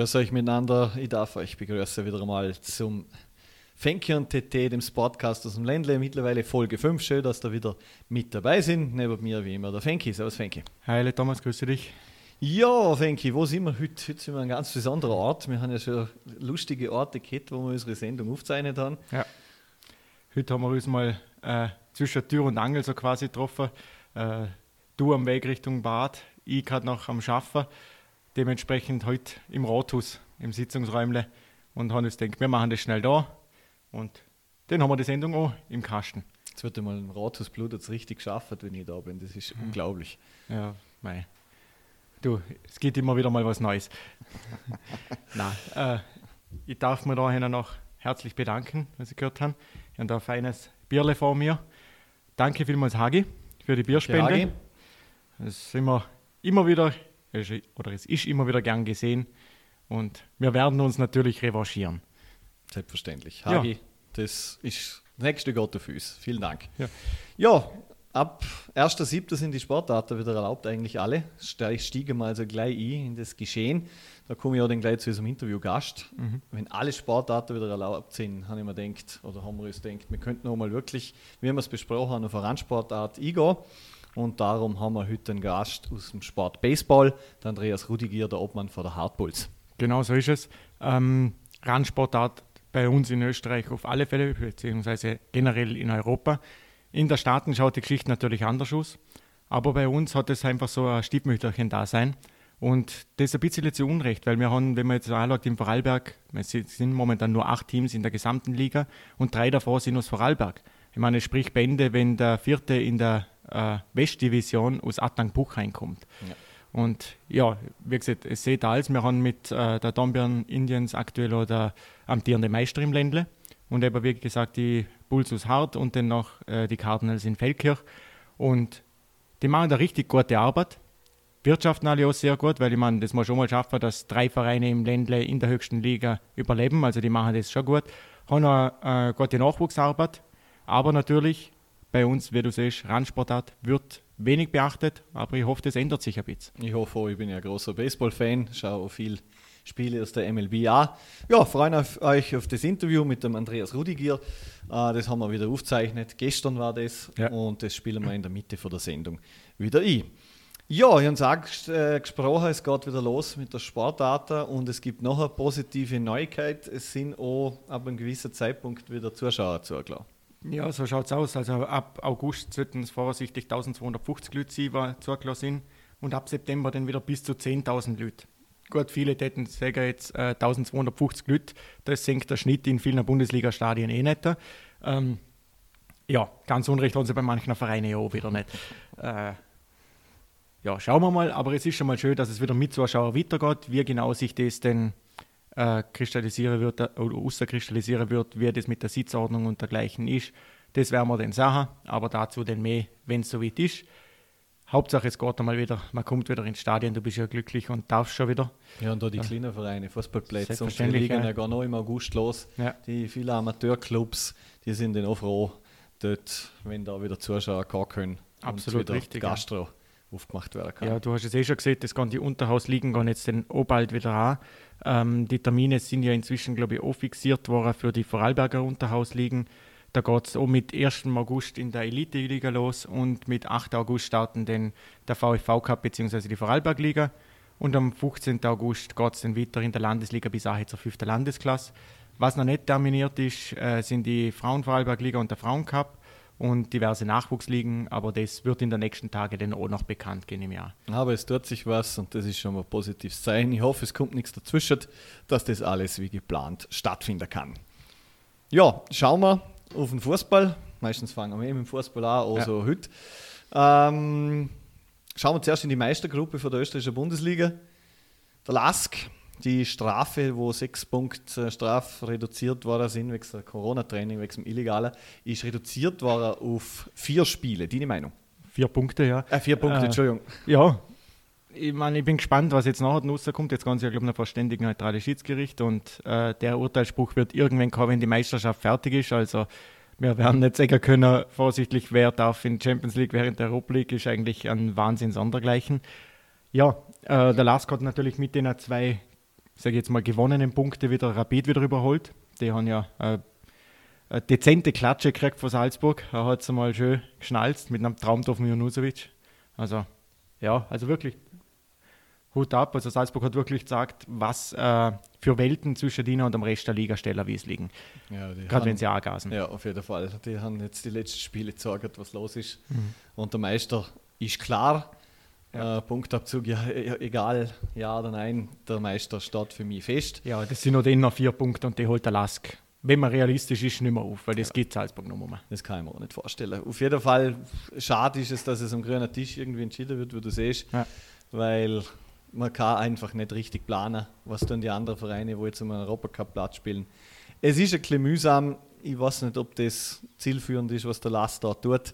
Grüß euch miteinander. Ich darf euch begrüßen wieder einmal zum Fenki und TT, dem Sportcast aus dem Ländle. Mittlerweile Folge 5. Schön, dass da wieder mit dabei sind. Neben mir wie immer der Fenki. Servus Fenki. Hi Thomas, grüße dich. Ja, Fenki, wo sind wir heute? Heute sind wir an ganz besonderen Ort. Wir haben ja schon lustige Orte gehabt, wo wir unsere Sendung aufgezeichnet haben. Ja. Heute haben wir uns mal äh, zwischen Tür und Angel so quasi getroffen. Äh, du am Weg Richtung Bad, ich gerade noch am Schaffen dementsprechend heute im Rathaus, im Sitzungsräumle und haben uns gedacht, wir machen das schnell da und dann haben wir die Sendung auch im Kasten. Jetzt wird einmal im Rathaus Blut jetzt richtig geschafft, wenn ich da bin. Das ist mhm. unglaublich. Ja, mei. Du, es gibt immer wieder mal was Neues. Nein, äh, ich darf mir da noch herzlich bedanken, was Sie gehört haben. Ich habe da ein feines Bierle vor mir. Danke vielmals, Hagi, für die Bierspende. Das ist immer, immer wieder oder es ist immer wieder gern gesehen und wir werden uns natürlich revanchieren. Selbstverständlich. Hagi, ja. das ist das nächste Gott auf uns. Vielen Dank. Ja, ja ab 1.7. sind die Sportarten wieder erlaubt, eigentlich alle. Ich stiege mal also gleich ein in das Geschehen. Da komme ich auch dann gleich zu unserem Interview-Gast. Mhm. Wenn alle Sportarten wieder erlaubt sind, habe ich mir gedacht, oder haben wir uns gedacht, wir könnten auch mal wirklich, wie wir es besprochen haben, auf eine Randsportart eingehen. Und darum haben wir heute einen Gast aus dem Sport Baseball, der Andreas Rudigier, der Obmann von der Hardbulls. Genau so ist es. Ähm, Randsportart bei uns in Österreich auf alle Fälle, beziehungsweise generell in Europa. In der Staaten schaut die Geschichte natürlich anders aus, aber bei uns hat es einfach so ein Stiefmütterchen da sein. Und das ist ein bisschen zu Unrecht, weil wir haben, wenn man jetzt anschaut, im Vorarlberg, es sind momentan nur acht Teams in der gesamten Liga und drei davon sind aus Vorarlberg. Ich meine, sprich Bände, wenn der vierte in der äh, Westdivision aus Attang-Buch reinkommt. Ja. Und ja, wie gesagt, es sieht alles. Wir haben mit äh, der Dornbirn Indians aktuell oder amtierende Meister im Ländle. Und eben, wie gesagt, die Bulls aus Hart und dann noch äh, die Cardinals in Feldkirch. Und die machen da richtig gute Arbeit. Wirtschaften alle auch sehr gut, weil ich meine, das muss schon mal schaffen, dass drei Vereine im Ländle in der höchsten Liga überleben. Also die machen das schon gut. Haben eine äh, gute Nachwuchsarbeit. Aber natürlich bei uns, wie du siehst, Randsportart wird wenig beachtet, aber ich hoffe, das ändert sich ein bisschen. Ich hoffe auch, ich bin ja ein großer Baseball-Fan, schaue auch viel Spiele aus der MLB an. Ja, freuen auf euch auf das Interview mit dem Andreas Rudigier. Uh, das haben wir wieder aufgezeichnet. Gestern war das ja. und das spielen wir in der Mitte von der Sendung wieder ein. Ja, ich habe es auch äh, gesprochen, es geht wieder los mit der Sportdata und es gibt noch eine positive Neuigkeit. Es sind auch ab einem gewissen Zeitpunkt wieder Zuschauer zugelassen. Ja, so schaut es aus. Also ab August sollten es voraussichtlich 1250 Leute sein, die zugelassen sind. Und ab September dann wieder bis zu 10.000 Leute. Gut, viele täten sagen jetzt äh, 1250 Leute. Das senkt der Schnitt in vielen Bundesliga-Stadien eh nicht. Ähm, ja, ganz unrecht haben sie bei manchen Vereinen ja auch wieder nicht. Äh, ja, schauen wir mal. Aber es ist schon mal schön, dass es wieder mit Zuschauern weitergeht. Wie genau sich das denn äh, kristallisieren wird oder außerkristallisieren wird, wie das mit der Sitzordnung und dergleichen ist. Das werden wir dann sagen, aber dazu dann mehr, wenn es soweit ist. Hauptsache, es geht einmal wieder, man kommt wieder ins Stadion, du bist ja glücklich und darfst schon wieder. Ja, und da die ja. kleinen Vereine, Fußballplätze und die liegen ja. gar noch im August los. Ja. Die vielen Amateurclubs, die sind dann auch froh, dort, wenn da wieder Zuschauer kommen können. Absolut und richtig. Gastro aufgemacht werden kann. Ja, du hast es eh schon gesehen, das kann die Unterhausligen gehen jetzt dann auch bald wieder an. Ähm, die Termine sind ja inzwischen, glaube ich, auch fixiert worden für die Vorarlberger Unterhausligen. Da geht es auch mit 1. August in der Elite-Liga los und mit 8. August starten dann der VfV Cup bzw. die Vorarlberg-Liga. Und am 15. August geht es dann weiter in der Landesliga bis zur 5. Landesklasse. Was noch nicht terminiert ist, äh, sind die Frauen-Vorarlberg-Liga und der Frauencup und diverse Nachwuchsligen, aber das wird in den nächsten Tagen dann auch noch bekannt gehen im Jahr. Aber es tut sich was und das ist schon mal positives Zeichen. Ich hoffe, es kommt nichts dazwischen, dass das alles wie geplant stattfinden kann. Ja, schauen wir auf den Fußball. Meistens fangen wir mit dem Fußball an, also ja. heute. Ähm, schauen wir zuerst in die Meistergruppe von der österreichischen Bundesliga. Der Lask die Strafe, wo sechs Punkte Straf reduziert worden sind, wegen dem Corona-Training, wegen dem Illegalen, ist reduziert worden auf vier Spiele. Deine Meinung? Vier Punkte, ja. Äh, vier Punkte, äh, Entschuldigung. Ja, ich meine, ich bin gespannt, was jetzt nachher rauskommt. Jetzt ganz ja, glaube ich, noch vor ständigen neutrales Schiedsgericht und äh, der Urteilsspruch wird irgendwann kommen, wenn die Meisterschaft fertig ist. Also wir werden nicht sagen können, vorsichtlich, wer darf in Champions League während der Europa League, ist eigentlich ein Wahnsinn sondergleichen. Ja, äh, der Lask hat natürlich mit den zwei sage jetzt mal, gewonnenen Punkte wieder Rapid wieder überholt. Die haben ja äh, eine dezente Klatsche gekriegt von Salzburg. Er hat es mal schön geschnalzt mit einem Traumtor von Junusovic. Also, ja, also wirklich Hut ab. Also Salzburg hat wirklich gesagt, was äh, für Welten zwischen Diener und dem Rest der Liga Stellerwies liegen. Ja, Gerade wenn sie angasen. Ja, auf jeden Fall. Die haben jetzt die letzten Spiele gezeigt, was los ist. Mhm. Und der Meister ist klar. Ja. Äh, Punktabzug, ja, e-, egal, ja oder nein, der Meister steht für mich fest. Ja, das sind noch den noch vier Punkte und die holt der Lask. Wenn man realistisch ist, nicht mehr auf, weil das ja. geht Salzburg noch mal. Das kann ich mir auch nicht vorstellen. Auf jeden Fall schade ist es, dass es am grünen Tisch irgendwie entschieden wird, wie du siehst, ja. weil man kann einfach nicht richtig planen, was tun die anderen Vereine, wo jetzt um einen Europacup-Platz spielen. Es ist ein bisschen mühsam. Ich weiß nicht, ob das zielführend ist, was der Last da tut.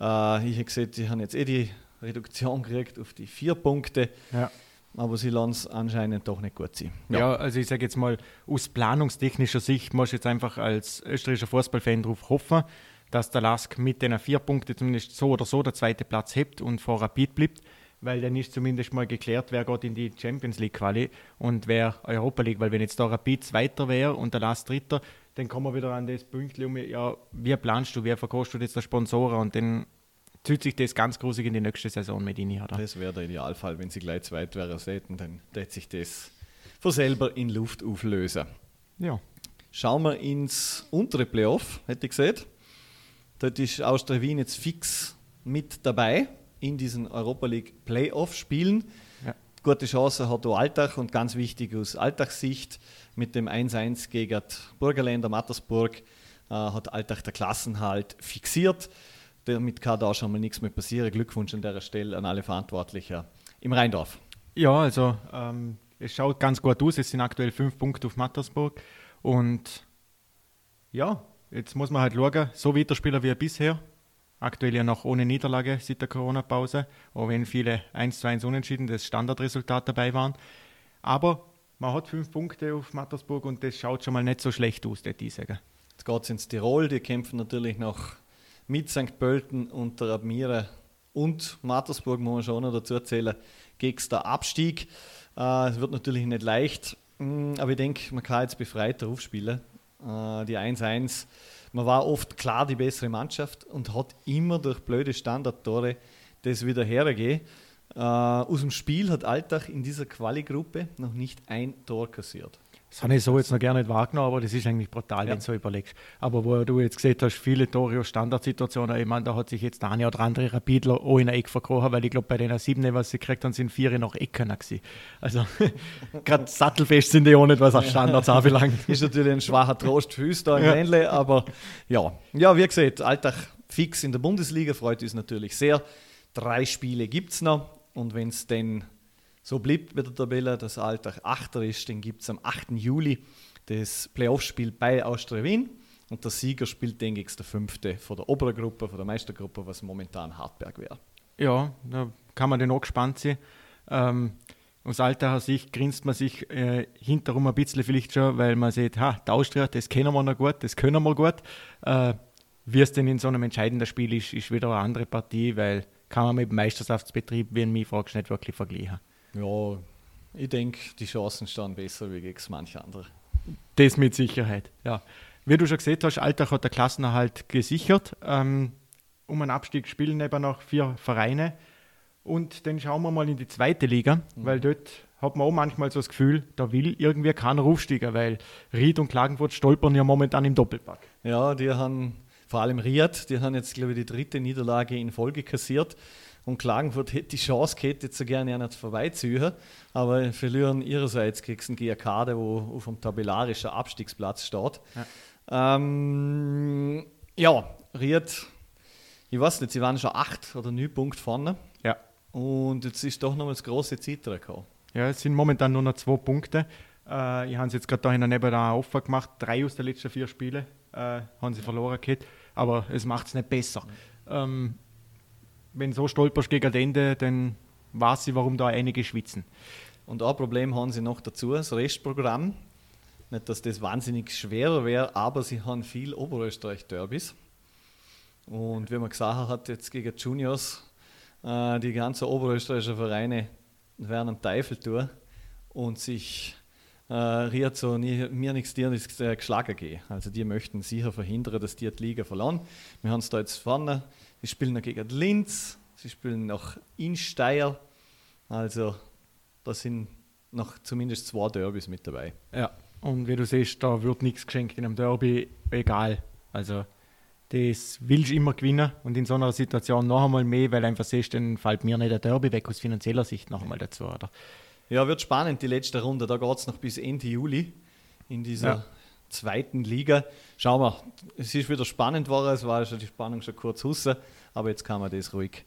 Äh, ich habe gesehen, die haben jetzt eh die Reduktion gekriegt auf die vier Punkte. Ja. Aber sie lassen es anscheinend doch nicht gut sein. Ja, ja also ich sage jetzt mal, aus planungstechnischer Sicht muss ich jetzt einfach als österreichischer Fußballfan darauf hoffen, dass der Lask mit den vier Punkten zumindest so oder so der zweite Platz hebt und vor Rapid bleibt weil dann ist zumindest mal geklärt, wer geht in die Champions League Quali und wer Europa League, weil wenn jetzt da Rapid Zweiter wäre und der Last Dritter, dann kommen wir wieder an das Pünktchen um, ja, wie planst du, wie verkaufst du jetzt der Sponsoren und dann zieht sich das ganz großig in die nächste Saison mit in. Oder? Das wäre der Idealfall, wenn sie gleich zweit wäre, säten, dann wird sich das von selber in Luft auflösen. Ja. Schauen wir ins untere Playoff, hätte ich gesehen. Dort ist Austria Wien jetzt fix mit dabei in diesen Europa League Playoff spielen. Ja. Gute Chance hat auch Alltag und ganz wichtig aus Alltagssicht mit dem 1-1 gegen Burgerländer Mattersburg äh, hat Alltag der Klassenhalt fixiert. Damit kann da schon mal nichts mehr passieren. Glückwunsch an der Stelle an alle Verantwortlichen im Rheindorf. Ja, also ähm, es schaut ganz gut aus. Es sind aktuell fünf Punkte auf Mattersburg. Und ja, jetzt muss man halt schauen, so weiterspielen wie bisher. Aktuell ja noch ohne Niederlage seit der Corona-Pause, auch wenn viele 1 zu 1 Unentschieden das Standardresultat dabei waren. Aber man hat fünf Punkte auf Mattersburg und das schaut schon mal nicht so schlecht aus, der sagen. Jetzt geht es ins Tirol, die kämpfen natürlich noch mit St. Pölten und der Admira und Mattersburg, muss man schon noch dazu erzählen, gegen den Abstieg. Äh, es wird natürlich nicht leicht, mm, aber ich denke, man kann jetzt befreit darauf spielen. Äh, die 1-1 man war oft klar die bessere Mannschaft und hat immer durch blöde Standardtore das wieder hergegeben. Äh, aus dem Spiel hat Alltag in dieser Quali-Gruppe noch nicht ein Tor kassiert. Das habe ich so jetzt noch gar nicht wahrgenommen, aber das ist eigentlich brutal, ja. wenn du so überlegst. Aber wo du jetzt gesehen hast, viele Tore aus Standardsituationen, ich meine, da hat sich jetzt der eine oder andere Rapidler auch in der Ecke verkrochen, weil ich glaube, bei den sieben, was sie gekriegt haben, sind vier noch Ecken gewesen. Also, gerade sattelfest sind die auch nicht, was auch Standards anbelangt. Ist natürlich ein schwacher Trost für uns da im ja. Ländle, aber ja. Ja, wie gesagt, Alltag fix in der Bundesliga freut uns natürlich sehr. Drei Spiele gibt es noch und wenn es denn so bleibt mit der Tabelle, dass Alltag Achter ist, dann gibt es am 8. Juli das Playoff-Spiel bei Austria Wien und der Sieger spielt dann gegen der Fünfte von der oberen Gruppe, von der Meistergruppe, was momentan Hartberg wäre. Ja, da kann man dann auch gespannt sein. Ähm, aus alter Sicht grinst man sich äh, hinterrum ein bisschen vielleicht schon, weil man sieht, ha, der Austria, das kennen wir noch gut, das können wir gut. Äh, wie es denn in so einem entscheidenden Spiel ist, ist wieder eine andere Partie, weil kann man mit dem Meisterschaftsbetrieb, wie in mich fragst, nicht wirklich vergleichen. Ja, ich denke, die Chancen stehen besser wie gegen manche andere. Das mit Sicherheit, ja. Wie du schon gesehen hast, Alltag hat der Klassenerhalt gesichert. Ähm, um einen Abstieg spielen eben noch vier Vereine. Und dann schauen wir mal in die zweite Liga, mhm. weil dort hat man auch manchmal so das Gefühl, da will irgendwie keiner aufsteigen, weil Ried und Klagenfurt stolpern ja momentan im Doppelpack. Ja, die haben, vor allem Ried, die haben jetzt, glaube ich, die dritte Niederlage in Folge kassiert. Und Klagenfurt hätte die Chance gehabt, jetzt so gerne nicht vorbeizuhören, aber verlieren ihrerseits gegen den GRK, der wo auf dem tabellarischen Abstiegsplatz steht. Ja, ähm, ja Ried, ich weiß nicht, sie waren schon acht oder neun Punkte vorne. Ja. Und jetzt ist doch noch mal das große Zittern gekommen. Ja, es sind momentan nur noch zwei Punkte. Äh, ich habe es jetzt gerade da da offen gemacht. Drei aus den letzten vier Spielen äh, haben sie verloren gehabt, aber es macht es nicht besser. Mhm. Ähm, wenn so stolperst gegen Ende, dann weiß sie, warum da einige schwitzen. Und ein Problem haben sie noch dazu, das Restprogramm. Nicht, dass das wahnsinnig schwerer wäre, aber sie haben viel Oberösterreich-Derbys. Und wie man gesagt hat, jetzt gegen Juniors, äh, die ganzen oberösterreichischen Vereine werden einen Teufel tun und sich äh, Riazo nie, mir nichts dir nichts äh, geschlagen gehen. Also die möchten sicher verhindern, dass die die Liga verloren. Wir haben es da jetzt vorne. Sie spielen noch gegen Linz, sie spielen noch in Steyr. Also da sind noch zumindest zwei Derbys mit dabei. Ja, und wie du siehst, da wird nichts geschenkt in einem Derby, egal. Also das willst du immer gewinnen und in so einer Situation noch einmal mehr, weil einfach siehst, dann fällt mir nicht der Derby weg aus finanzieller Sicht noch einmal dazu, oder? Ja, wird spannend, die letzte Runde. Da geht es noch bis Ende Juli in dieser ja. Zweiten Liga. Schauen wir, es ist wieder spannend geworden, es war schon die Spannung schon kurz raus, aber jetzt kann man das ruhig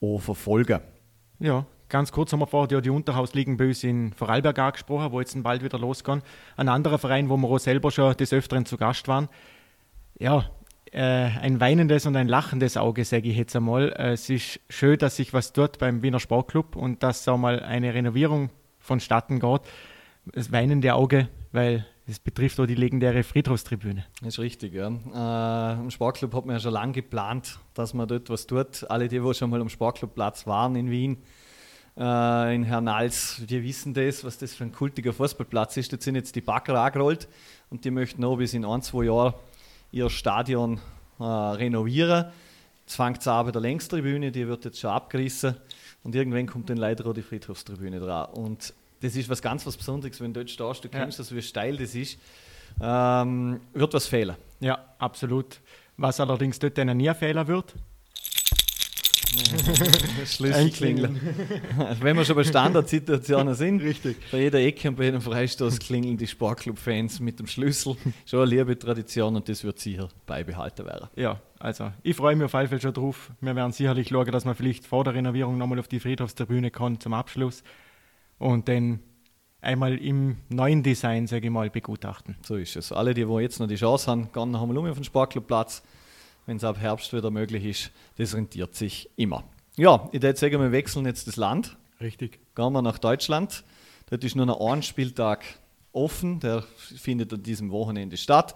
auch verfolgen. Ja, ganz kurz haben wir vorher die Unterhausligen bei uns in Vorarlberg angesprochen, wo jetzt bald wieder losgehen. Ein anderer Verein, wo wir auch selber schon des Öfteren zu Gast waren. Ja, äh, ein weinendes und ein lachendes Auge, sage ich jetzt einmal. Es ist schön, dass sich was tut beim Wiener Sportclub und dass auch mal eine Renovierung vonstatten geht. Das weinende Auge, weil es betrifft auch die legendäre Friedhofstribüne. Das ist richtig, ja. Äh, Im Sportclub hat man ja schon lange geplant, dass man dort was tut. Alle, die, die schon mal am Sportclubplatz waren in Wien, äh, in Hernals, die wissen das, was das für ein kultiger Fußballplatz ist. Dort sind jetzt die Backer angerollt und die möchten noch bis in ein, zwei Jahren ihr Stadion äh, renovieren. Jetzt fängt es an bei der Längstribüne, die wird jetzt schon abgerissen. Und irgendwann kommt dann leider auch die Friedhofstribüne dran. Und das ist was ganz was Besonderes, wenn du dort stehst, du kennst ja. das, wie steil das ist, ähm, wird was fehlen. Ja, absolut. Was allerdings dort dann nie Fehler wird, Schlüsselklingeln. Wenn wir schon bei Standardsituationen sind, Richtig. bei jeder Ecke und bei jedem Freistoß klingeln die Sportclub-Fans mit dem Schlüssel. Schon eine liebe Tradition und das wird sicher beibehalten werden. Ja, also ich freue mich auf jeden Fall schon drauf. Wir werden sicherlich schauen, dass man vielleicht vor der Renovierung nochmal auf die Friedhofstribüne kommt zum Abschluss und dann einmal im neuen Design, sage ich mal, begutachten. So ist es. Alle, die jetzt noch die Chance haben, gehen noch einmal um auf den Sportclubplatz wenn es ab Herbst wieder möglich ist, das rentiert sich immer. Ja, ich würde sagen, wir wechseln jetzt das Land. Richtig. Gehen wir nach Deutschland. Dort ist nur noch ein Spieltag offen, der findet an diesem Wochenende statt.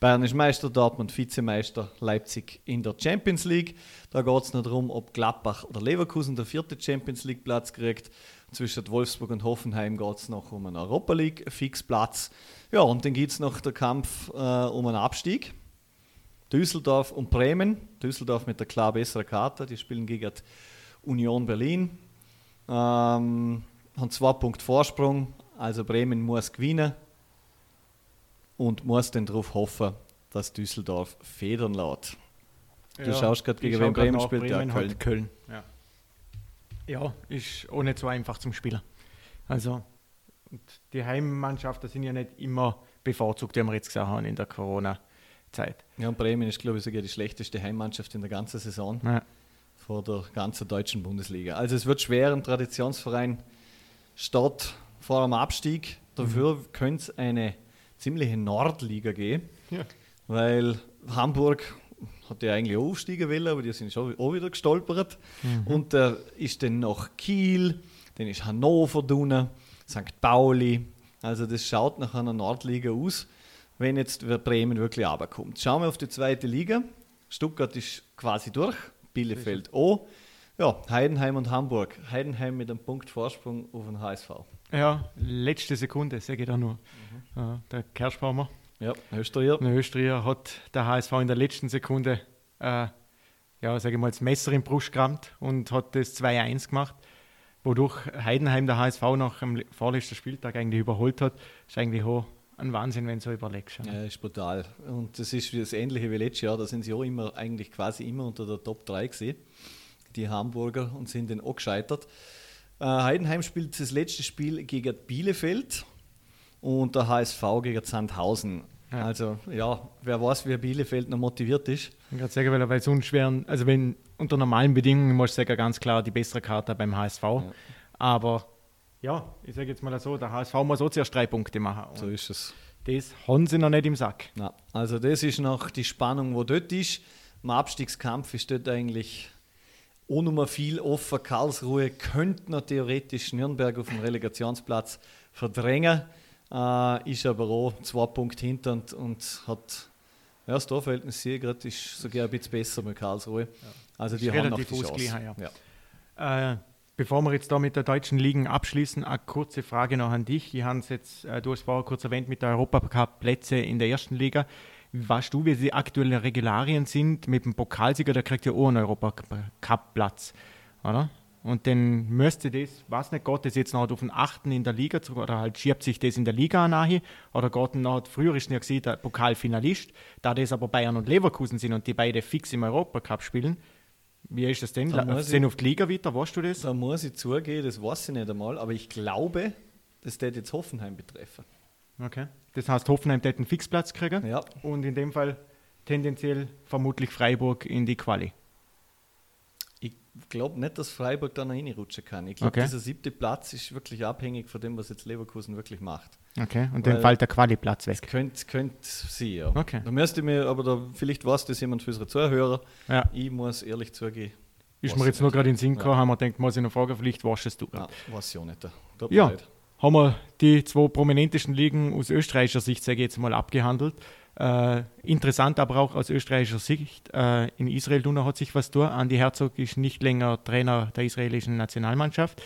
Bayern ist Meister, Dortmund Vizemeister, Leipzig in der Champions League. Da geht es noch darum, ob Gladbach oder Leverkusen der vierte Champions League Platz kriegt. Zwischen Wolfsburg und Hoffenheim geht es noch um einen Europa League Fixplatz. Ja, und dann gibt es noch der Kampf äh, um einen Abstieg. Düsseldorf und Bremen. Düsseldorf mit der klar besseren Karte, die spielen gegen Union Berlin. Ähm, haben zwei Punkte Vorsprung, also Bremen muss gewinnen und muss dann darauf hoffen, dass Düsseldorf federn lässt. Du ja, schaust gerade gegen wen Bremen spielt, Bremen ja, Köln. Köln. Ja. Ja, ist auch nicht so einfach zum Spielen. Also, die Heimmannschaften sind ja nicht immer bevorzugt, wie wir jetzt gesehen haben in der Corona-Zeit. Zeit. Ja, und Bremen ist, glaube ich, sogar die schlechteste Heimmannschaft in der ganzen Saison ja. vor der ganzen deutschen Bundesliga. Also es wird schwer, ein Traditionsverein statt vor dem Abstieg. Dafür mhm. könnte es eine ziemliche Nordliga geben, ja. weil Hamburg hat ja eigentlich aufsteigen wollen, aber die sind schon auch wieder gestolpert. Mhm. Und da äh, ist dann noch Kiel, dann ist Hannover drinnen, St. Pauli. Also das schaut nach einer Nordliga aus wenn jetzt Bremen wirklich runterkommt. Schauen wir auf die zweite Liga. Stuttgart ist quasi durch, Bielefeld auch. Ja, Heidenheim und Hamburg. Heidenheim mit einem Punkt Vorsprung auf den HSV. Ja, letzte Sekunde, sage ich da nur. Mhm. Ja, der Kerschbaumer. Ja, Österreicher. Der Österreicher hat der HSV in der letzten Sekunde, äh, ja, sage ich mal, das Messer im Brust gerammt und hat das 2-1 gemacht, wodurch Heidenheim der HSV nach dem vorletzten Spieltag eigentlich überholt hat. Das ist eigentlich auch ein Wahnsinn, wenn du so überlegst. Ja, ist brutal. Und das ist das Ähnliche wie letztes Jahr, da sind sie auch immer, eigentlich quasi immer unter der Top 3 gesehen, die Hamburger, und sind dann auch gescheitert. Äh, Heidenheim spielt das letzte Spiel gegen Bielefeld und der HSV gegen Sandhausen. Ja. Also ja, wer weiß, wie Bielefeld noch motiviert ist. Ich kann sagen, weil, weil sonst wären, also wenn unter normalen Bedingungen muss ich sagen, ganz klar die bessere Karte beim HSV. Ja. Aber ja, ich sage jetzt mal so, der HSV muss auch zuerst drei Punkte machen. so ist es. Das haben sie noch nicht im Sack. Na, also das ist noch die Spannung, wo dort ist. Im Abstiegskampf ist dort eigentlich auch noch viel offen. Karlsruhe könnte noch theoretisch Nürnberg auf dem Relegationsplatz verdrängen, äh, ist aber auch zwei Punkte hinter und, und hat ja, das Torverhältnis hier gerade ist sogar ein bisschen besser mit Karlsruhe. Ja. Also die haben noch die Chance. Ja. Äh, Bevor wir jetzt da mit der deutschen Ligen abschließen, eine kurze Frage noch an dich. Ich habe jetzt, äh, du hast vorher kurz erwähnt, mit der Europacup-Plätze in der ersten Liga. Weißt du, wie die aktuellen Regularien sind? Mit dem Pokalsieger, der kriegt ja auch einen Europacup-Platz, oder? Und dann müsste das, was nicht, geht das jetzt noch auf den achten in der Liga zu, oder halt schiebt sich das in der Liga nahe oder geht noch, früher ist ja gesehen, der Pokalfinalist, da das aber Bayern und Leverkusen sind und die beide fix im Europacup spielen, wie ist das denn? Da sind auf die Liga weiter, weißt du das? Da muss ich zugehen, das weiß ich nicht einmal, aber ich glaube, das wird jetzt Hoffenheim betreffen. Okay. Das heißt, Hoffenheim wird einen Fixplatz kriegen. Ja. Und in dem Fall tendenziell vermutlich Freiburg in die Quali. Ich glaube nicht, dass Freiburg da noch reinrutschen kann. Ich glaube, Okay. dieser siebte Platz ist wirklich abhängig von dem, was jetzt Leverkusen wirklich macht. Okay. Und Weil- dann fällt der Quali-Platz Das weg. könnte könnt sie, ja. Okay. Da müsste mir, aber da, vielleicht weiß das jemand für unsere Zuhörer. Ja. Ich muss ehrlich zugeben. Ist mir jetzt nur gerade in den Sinn Ja. gekommen, haben wir gedacht, muss ich noch fragen, vielleicht es du. Ja, weiß ich auch nicht. Ja, leid. haben wir die zwei prominentesten Ligen aus österreichischer Sicht, sage ich jetzt mal, abgehandelt. Äh, interessant aber auch aus österreichischer Sicht, äh, in Israel nun hat sich was tun. Andi Herzog ist nicht länger Trainer der israelischen Nationalmannschaft.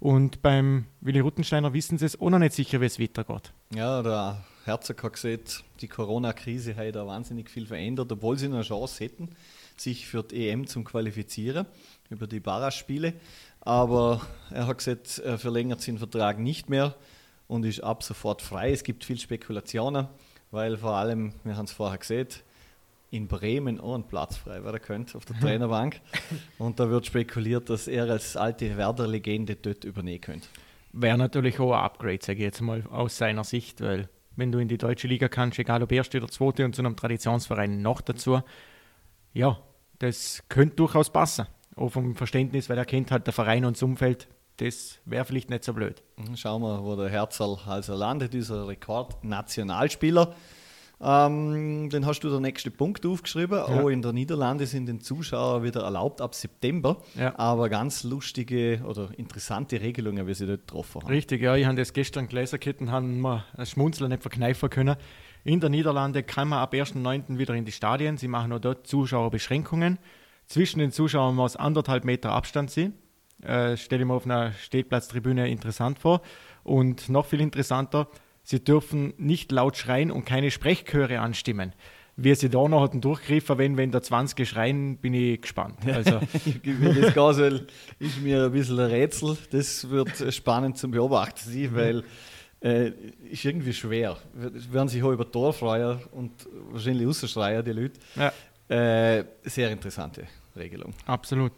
Und beim Willi Ruttensteiner wissen sie es auch noch nicht sicher, wie es weitergeht. Ja, der Herzog hat gesagt, die Corona-Krise hat da wahnsinnig viel verändert, obwohl sie eine Chance hätten, sich für die EM zum Qualifizieren über die Barra-Spiele. Aber er hat gesagt, er verlängert seinen Vertrag nicht mehr und ist ab sofort frei. Es gibt viel Spekulationen, weil vor allem, wir haben es vorher gesehen, in Bremen auch ein Platz frei werden könnte auf der Trainerbank. Und da wird spekuliert, dass er als alte Werder-Legende dort übernehmen könnte. Wäre natürlich auch ein Upgrade, sage ich jetzt mal, aus seiner Sicht, weil wenn du in die deutsche Liga kannst, egal ob erste oder zweite und zu einem Traditionsverein noch dazu, ja, das könnte durchaus passen. Auch vom Verständnis, weil er kennt halt der Verein und das Umfeld, das wäre vielleicht nicht so blöd. Mhm, Schauen wir, wo der Herzl also landet, dieser Rekord-Nationalspieler. Ähm, dann hast du den nächsten Punkt aufgeschrieben. Ja. Auch in der Niederlande sind den Zuschauern wieder erlaubt ab September. Ja. Aber ganz lustige oder interessante Regelungen, wie sie dort getroffen haben. Richtig, ja, ich habe das gestern gelesen, und haben wir ein Schmunzeln nicht verkneifen können. In der Niederlande kann man ab 1.9. wieder in die Stadien. Sie machen auch dort Zuschauerbeschränkungen. Zwischen den Zuschauern muss anderthalb Meter Abstand sein. Äh, stelle ich mir auf einer Stehplatztribüne interessant vor. Und noch viel interessanter, sie dürfen nicht laut schreien und keine Sprechchöre anstimmen. Wie sie da noch hatten durchgegriffen, wenn, wenn da 20 schreien, bin ich gespannt. Also, das soll, ist mir ein bisschen ein Rätsel. Das wird spannend zum Beobachten sein, weil äh, ist irgendwie schwer. Werden sich auch über Tor freuen und wahrscheinlich rausschreien, die Leute. ja. Äh, sehr interessante Regelung. Absolut.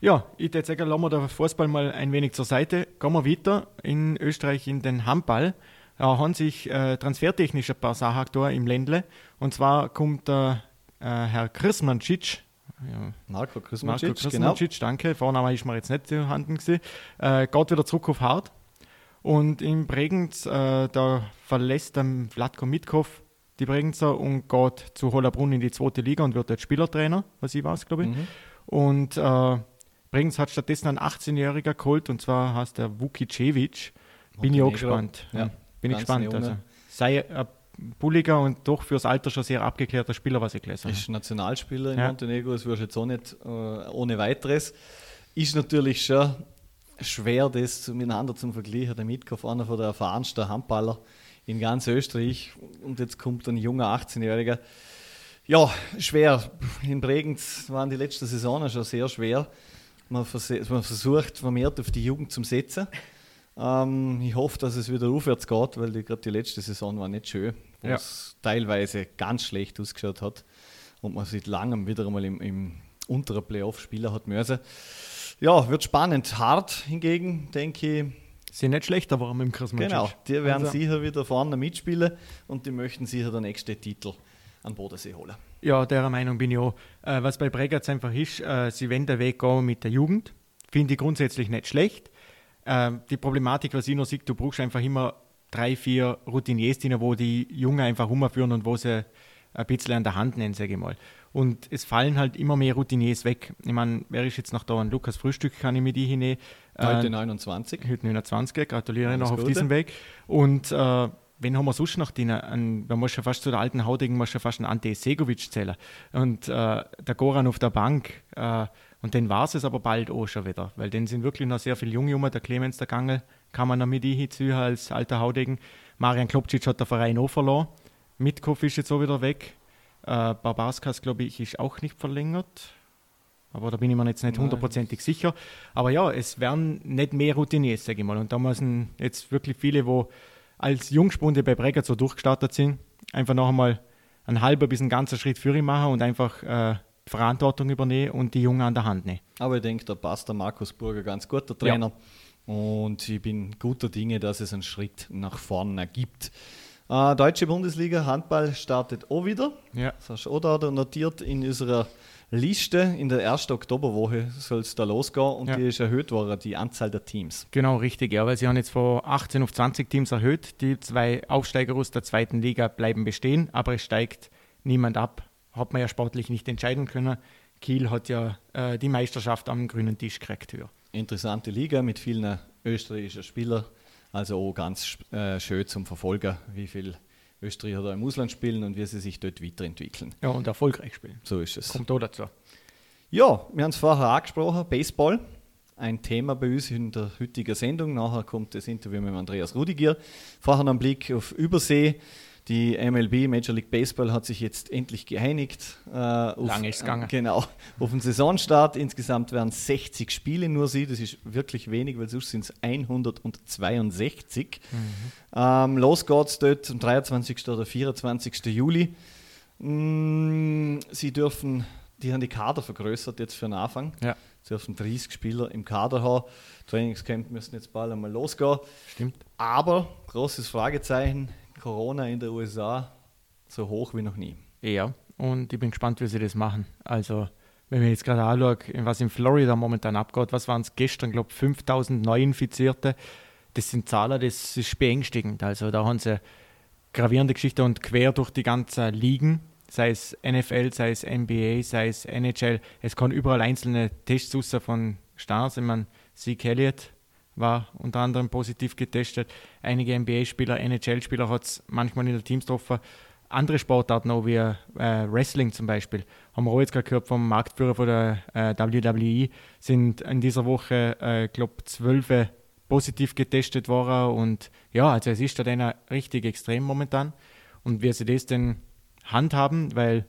Ja, ich würde sagen, lassen wir den Fußball mal ein wenig zur Seite. Gehen wir weiter in Österreich in den Handball. Da haben sich äh, transfertechnisch ein paar Sachen da im Ländle. Und zwar kommt der äh, Herr Krismancic, ja, Marco Krismacic, genau. Krismancic, danke, Vorname ist mir jetzt nicht vorhanden gewesen, äh, geht wieder zurück auf Hart. Und in Bregenz, äh, da verlässt der Vlatko Mitkov die Bregenzer und geht zu Hollabrunn in die zweite Liga und wird dort Spielertrainer, was ich weiß, glaube ich. Mhm. Und Bregenz hat stattdessen einen 18-Jähriger geholt und zwar heißt der Vukicevic. Bin ich auch gespannt. Ja, bin ich gespannt. Also, sei ein bulliger und doch fürs Alter schon sehr abgeklärter Spieler, was ich gelesen habe. Ist Nationalspieler in Ja. Montenegro, das wirst du jetzt auch nicht äh, ohne weiteres. Ist natürlich schon schwer, das miteinander zu vergleichen. Der Mitkopf, einer von der erfahrensten Handballer in ganz Österreich. Und jetzt kommt ein junger 18-Jähriger. Ja, schwer. In Bregenz waren die letzten Saisonen schon sehr schwer. Man, verse- man versucht vermehrt auf die Jugend zu setzen. Ähm, ich hoffe, dass es wieder aufwärts geht, weil die, gerade die letzte Saison war nicht schön, wo Ja. es teilweise ganz schlecht ausgeschaut hat und man seit langem wieder einmal im, im unteren Playoff spielen hat müssen. Ja, wird spannend. Hart hingegen, denke ich, Sie nicht schlechter mit dem Krismancic. genau, die werden Also- sicher wieder vorne mitspielen und die möchten sicher den nächsten Titel an Bodensee holen. Ja, der Meinung bin ich auch. Äh, was bei Bregatz einfach ist, äh, sie wollen den Weg gehen mit der Jugend. Finde ich grundsätzlich nicht schlecht. Äh, die Problematik, was ich noch sehe, du brauchst einfach immer drei, vier Routiniers wo die Jungen einfach rumführen und wo sie ein bisschen an der Hand nehmen, sage ich mal. Und es fallen halt immer mehr Routiniers weg. Ich meine, wer ist jetzt noch da? Ein Lukas Frühstück kann ich mit die hinnehmen. Heute Äh, 29. Heute 29, gratuliere Alles noch auf Gute. diesem Weg. Und äh, wen haben wir sonst noch drin? An, man muss schon fast zu der alten Haudegen, muss schon fast einen Ante Segovic zählen. Und äh, der Goran auf der Bank. Äh, und dann war es aber bald auch schon wieder, weil dann sind wirklich noch sehr viele junge Junge, der Clemens, der Gangel, kann man noch mit hinziehen als alter Haudegen. Marian Klopcic hat der Verein auch verloren. Mitkopf ist jetzt auch wieder weg. Äh, Barbaskas, glaube ich, ist auch nicht verlängert. Aber da bin ich mir jetzt nicht hundertprozentig sicher. Aber ja, es werden nicht mehr Routiniers, sage ich mal. Und da müssen jetzt wirklich viele, die als Jungspunde bei Breger so durchgestartet sind, einfach noch einmal einen halben bis einen ganzen Schritt für ihn machen und einfach äh, Verantwortung übernehmen und die Jungen an der Hand nehmen. Aber ich denke, da passt der Markus Burger ganz gut, der Trainer. Ja. Und ich bin guter Dinge, dass es einen Schritt nach vorne gibt. Äh, Deutsche Bundesliga Handball startet auch wieder. Ja. Das hast du auch da notiert in unserer Liste. In der ersten Oktoberwoche soll es da losgehen und ja. die ist erhöht worden, die Anzahl der Teams. Genau, richtig, ja, weil sie haben jetzt von 18 auf 20 Teams erhöht. Die zwei Aufsteiger aus der zweiten Liga bleiben bestehen, aber es steigt niemand ab. Hat man ja sportlich nicht entscheiden können. Kiel hat ja äh, die Meisterschaft am grünen Tisch gekriegt. Ja. Interessante Liga mit vielen österreichischen Spielern. Also auch ganz äh, schön zum Verfolgen, wie viele Österreicher da im Ausland spielen und wie sie sich dort weiterentwickeln. Ja, und erfolgreich spielen. So ist es. Kommt auch dazu. Ja, wir haben es vorher angesprochen, Baseball. Ein Thema bei uns in der heutigen Sendung. Nachher kommt das Interview mit Andreas Rudiger. Vorher noch ein Blick auf Übersee. Die MLB, Major League Baseball, hat sich jetzt endlich geeinigt. Äh, auf, Lange ist gegangen. Äh, genau, auf den Saisonstart. Insgesamt werden 60 Spiele nur sie. Das ist wirklich wenig, weil sonst sind es 162. Mhm. Ähm, los geht's dort am 23. oder 24. Juli. Mm, sie dürfen, die haben die Kader vergrößert jetzt für den Anfang. Ja. Sie dürfen 30 Spieler im Kader haben. Trainingscamp müssen jetzt bald einmal losgehen. Stimmt. Aber, großes Fragezeichen, Corona in den USA so hoch wie noch nie. Ja, und ich bin gespannt, wie sie das machen. Also, wenn wir jetzt gerade anschauen, was in Florida momentan abgeht, was waren es gestern, glaube ich, 5000 Neuinfizierte. Das sind Zahlen, das ist beängstigend. Also, da haben sie gravierende Geschichte und quer durch die ganzen Ligen, sei es NFL, sei es NBA, sei es NHL. Es kommen überall einzelne Tests von Stars. Ich meine, Zeke Elliott war unter anderem positiv getestet. Einige NBA-Spieler, NHL-Spieler hat es manchmal in der Teams. Andere Sportarten, auch wie äh, Wrestling zum Beispiel, haben wir auch jetzt gerade gehört vom Marktführer von der äh, WWE, sind in dieser Woche, äh, glaube zwölf positiv getestet worden. Und ja, also es ist da dann richtig extrem momentan. Und wie sie das denn handhaben, weil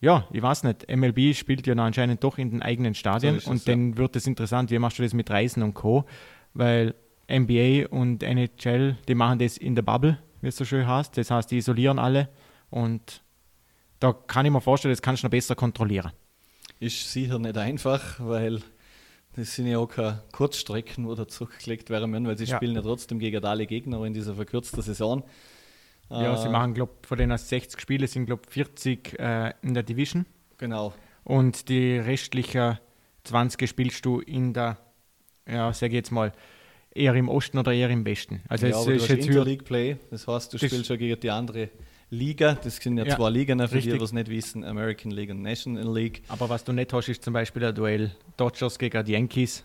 ja, ich weiß nicht. MLB spielt ja anscheinend doch in den eigenen Stadien so und dann ja. wird es interessant, wie machst du das mit Reisen und Co. Weil NBA und NHL, die machen das in der Bubble, wie es so schön heißt. Das heißt, die isolieren alle und da kann ich mir vorstellen, das kannst du noch besser kontrollieren. Ist sicher nicht einfach, weil das sind ja auch keine Kurzstrecken, wo da zurückgelegt werden müssen, weil sie ja. spielen ja trotzdem gegen alle Gegner in dieser verkürzten Saison. Ja, sie äh, machen, glaube ich, von den 60 Spielen sind, glaube ich, 40 äh, in der Division. Genau. Und die restlichen 20 spielst du in der, ja, sage ich jetzt mal, eher im Osten oder eher im Westen. Also ja, es aber ist du hast Interleague Play, das heißt, du spielst schon gegen die andere Liga. Das sind ja, ja zwei Ligen für richtig. die, die es nicht wissen: American League und National League. Aber was du nicht hast, ist zum Beispiel der Duell Dodgers gegen die Yankees.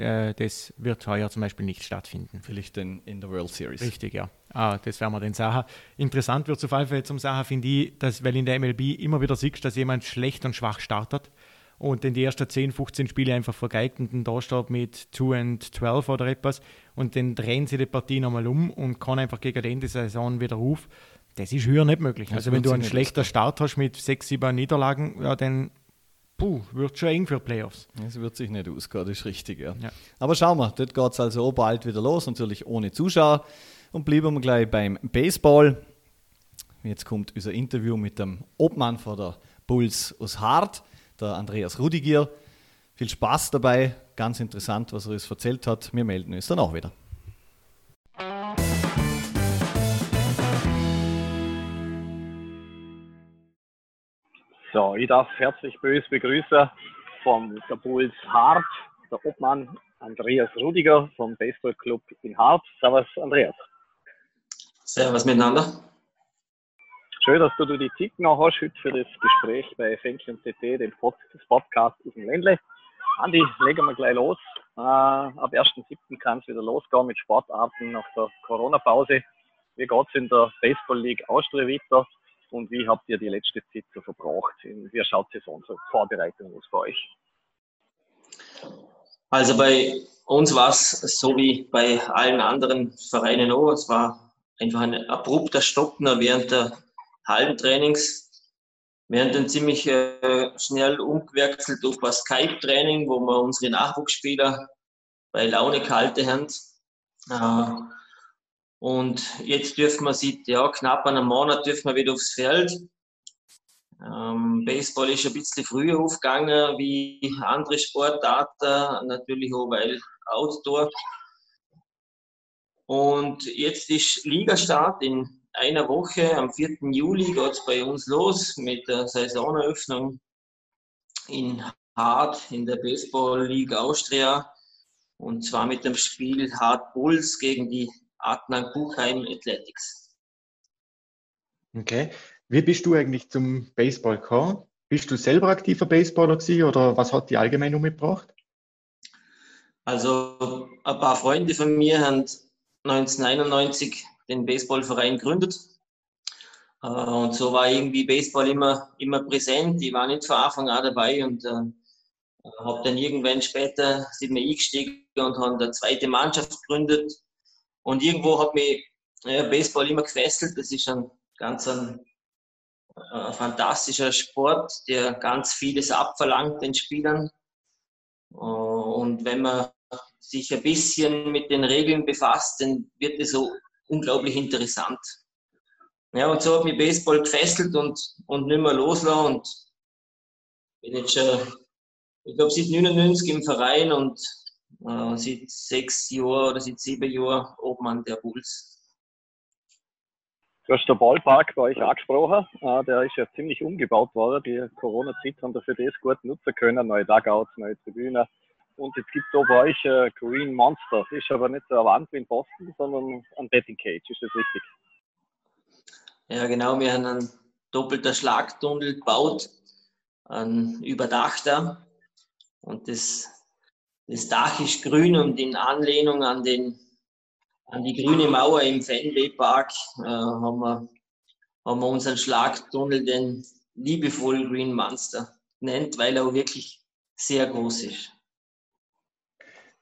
Äh, das wird heuer zum Beispiel nicht stattfinden. Vielleicht dann in der World Series. Richtig, ja. Ah, das werden wir den Sachen. Interessant wird auf jeden Fall zum Sachen, finde ich, dass, weil in der MLB immer wieder siehst, dass jemand schlecht und schwach startet und in die ersten 10, 15 Spiele einfach vergeigt und dann da steht mit 2 und 12 oder etwas und dann drehen sie die Partie nochmal um und kann einfach gegen Ende der Saison wieder auf. Das ist höher nicht möglich. Das also wenn du einen schlechten Start hast mit 6, 7 Niederlagen, ja, dann puh, wird schon eng für Playoffs. Es wird sich nicht ausgehen, das ist richtig, ja. ja. Aber schauen wir, dort geht es also auch bald wieder los, natürlich ohne Zuschauer. Und bleiben wir gleich beim Baseball. Jetzt kommt unser Interview mit dem Obmann von der Bulls aus Hart, der Andreas Rudigier. Viel Spaß dabei, ganz interessant, was er uns erzählt hat. Wir melden uns dann auch wieder. So, ich darf herzlich böse begrüßen vom der Bulls Hart, der Obmann Andreas Rudiger vom Baseballclub in Hart. Servus, Andreas. Servus miteinander. Schön, dass du die Zeit noch hast heute für das Gespräch bei und CT, dem Podcast aus dem Ländle. Andi, legen wir gleich los. Äh, ab 1.7. kann es wieder losgehen mit Sportarten nach der Corona-Pause. wie geht es in der Baseball League Austria weiter und wie habt ihr die letzte Zeit so verbracht? Wie schaut es so unsere Vorbereitung aus bei euch? Also bei uns war es so wie bei allen anderen Vereinen auch. Es war einfach ein abrupter Stopp während der halben Trainings. Wir haben dann ziemlich äh, schnell umgewechselt auf ein Skype-Training, wo wir unsere Nachwuchsspieler bei Laune gehalten haben. Äh, und jetzt dürfen wir seit ja, knapp einem Monat dürfen wir wieder aufs Feld. Ähm, Baseball ist ein bisschen früher aufgegangen wie andere Sportarten, natürlich auch weil Outdoor. Und jetzt ist Ligastart in einer Woche, am 4. Juli, geht es bei uns los mit der Saisoneröffnung in Hart in der Baseball League Austria. Und zwar mit dem Spiel Hart Bulls gegen die Adnan Buchheim Athletics. Okay. Wie bist du eigentlich zum Baseball gekommen? Bist du selber aktiver Baseballer gewesen oder was hat die allgemein umgebracht? Also ein paar Freunde von mir haben 1991 den Baseballverein gegründet. Äh, und so war irgendwie Baseball immer, immer präsent. Ich war nicht von Anfang an dabei und äh, habe dann irgendwann später sind wir eingestiegen und haben eine zweite Mannschaft gegründet. Und irgendwo hat mich ja, Baseball immer gefesselt. Das ist ein ganz ein, ein fantastischer Sport, der ganz vieles abverlangt den Spielern. Äh, und wenn man sich ein bisschen mit den Regeln befasst, dann wird es so unglaublich interessant. Ja, und so hat mich Baseball gefesselt und, und nicht mehr loslassen und bin jetzt schon, ich glaube, seit 99 im Verein und äh, seit sechs Jahren oder seit sieben Jahren Obmann der Bulls. Du hast den Ballpark bei euch angesprochen. Äh, der ist ja ziemlich umgebaut worden. Die Corona-Zeit haben dafür das gut nutzen können. Neue Dugouts, neue Tribünen. Und jetzt gibt es da bei euch äh, Green Monster. Das ist aber nicht so eine Wand wie in Boston, sondern ein Betting Cage. Ist das richtig? Ja, genau. Wir haben einen doppelter Schlagtunnel gebaut, ein überdachter. Und das, das Dach ist grün und in Anlehnung an, den, an die grüne Mauer im Fenway Park äh, haben, wir, haben wir unseren Schlagtunnel den liebevoll Green Monster nennt, weil er auch wirklich sehr groß ist.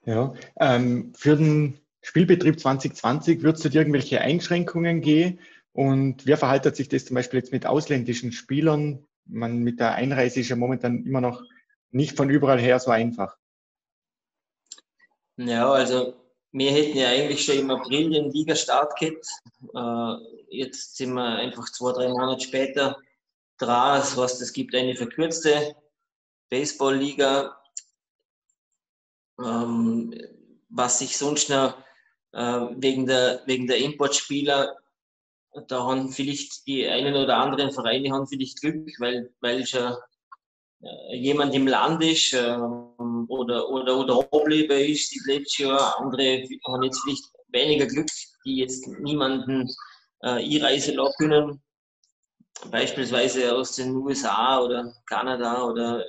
Ja, ähm, für den Spielbetrieb 2020 wird es dort irgendwelche Einschränkungen gehen? Und wer verhaltet sich das zum Beispiel jetzt mit ausländischen Spielern? Man mit der Einreise ist ja momentan immer noch nicht von überall her so einfach. Ja, also wir hätten ja eigentlich schon im April den Liga-Start gehabt. Äh, jetzt sind wir einfach zwei, drei Monate später dran. Das heißt, es gibt eine verkürzte Baseball-Liga ähm, was sich sonst noch äh, wegen, der, wegen der Importspieler, da haben vielleicht die einen oder anderen Vereine haben vielleicht Glück, weil, weil schon jemand im Land ist äh, oder, oder, oder Obleber ist das letzte Jahr. Andere haben jetzt vielleicht weniger Glück, die jetzt niemanden äh, einreisen lassen können. Beispielsweise aus den USA oder Kanada oder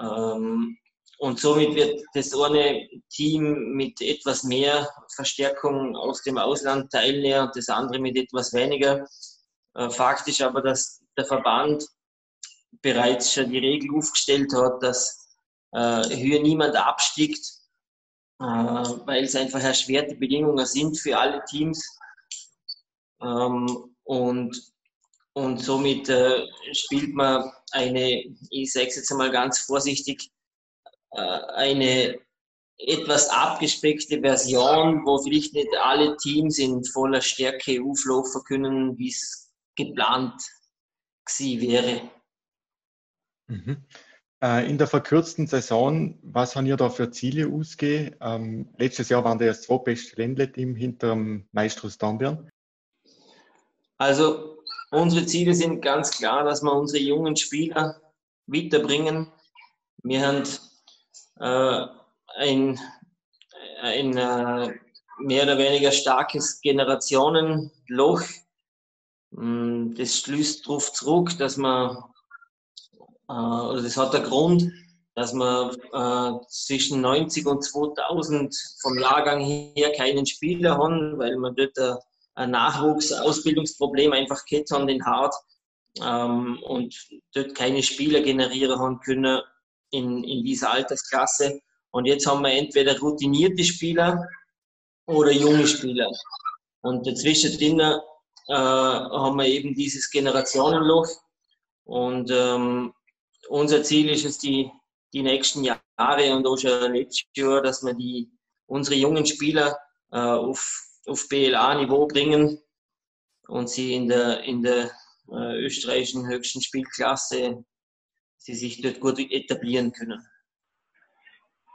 ähm, und somit wird das eine Team mit etwas mehr Verstärkung aus dem Ausland teilnehmen, das andere mit etwas weniger. Äh, Fakt ist aber, dass der Verband bereits schon die Regel aufgestellt hat, dass äh, hier niemand abstiegt, äh, weil es einfach erschwerte Bedingungen sind für alle Teams. Ähm, und, und somit äh, spielt man eine, ich sage es jetzt einmal ganz vorsichtig, äh, eine etwas abgespeckte Version, wo vielleicht nicht alle Teams in voller Stärke auflaufen können, wie es geplant gewesen wäre. Mhm. Äh, in der verkürzten Saison, was haben ihr da für Ziele ausgegeben? Ähm, letztes Jahr waren das zwei beste Ländle-Team hinter dem Meistrus Dornbirn. Also unsere Ziele sind ganz klar, dass wir unsere jungen Spieler weiterbringen. Wir haben äh, ein, ein äh, mehr oder weniger starkes Generationenloch. Mm, das schließt darauf zurück, dass man, äh, oder das hat der Grund, dass man äh, zwischen 90 und 2000 vom Jahrgang her keinen Spieler haben, weil man dort eine, ein Nachwuchsausbildungsproblem einfach gehabt haben, den Hart, ähm, und dort keine Spieler generieren haben können in, in dieser Altersklasse. Und jetzt haben wir entweder routinierte Spieler oder junge Spieler. Und dazwischen äh, haben wir eben dieses Generationenloch. Und ähm, unser Ziel ist es, die, die nächsten Jahre und auch schon letztes Jahr, dass wir die, unsere jungen Spieler äh, auf, auf BLA-Niveau bringen und sie in der, in der äh, österreichischen höchsten Spielklasse sie sich dort gut etablieren können.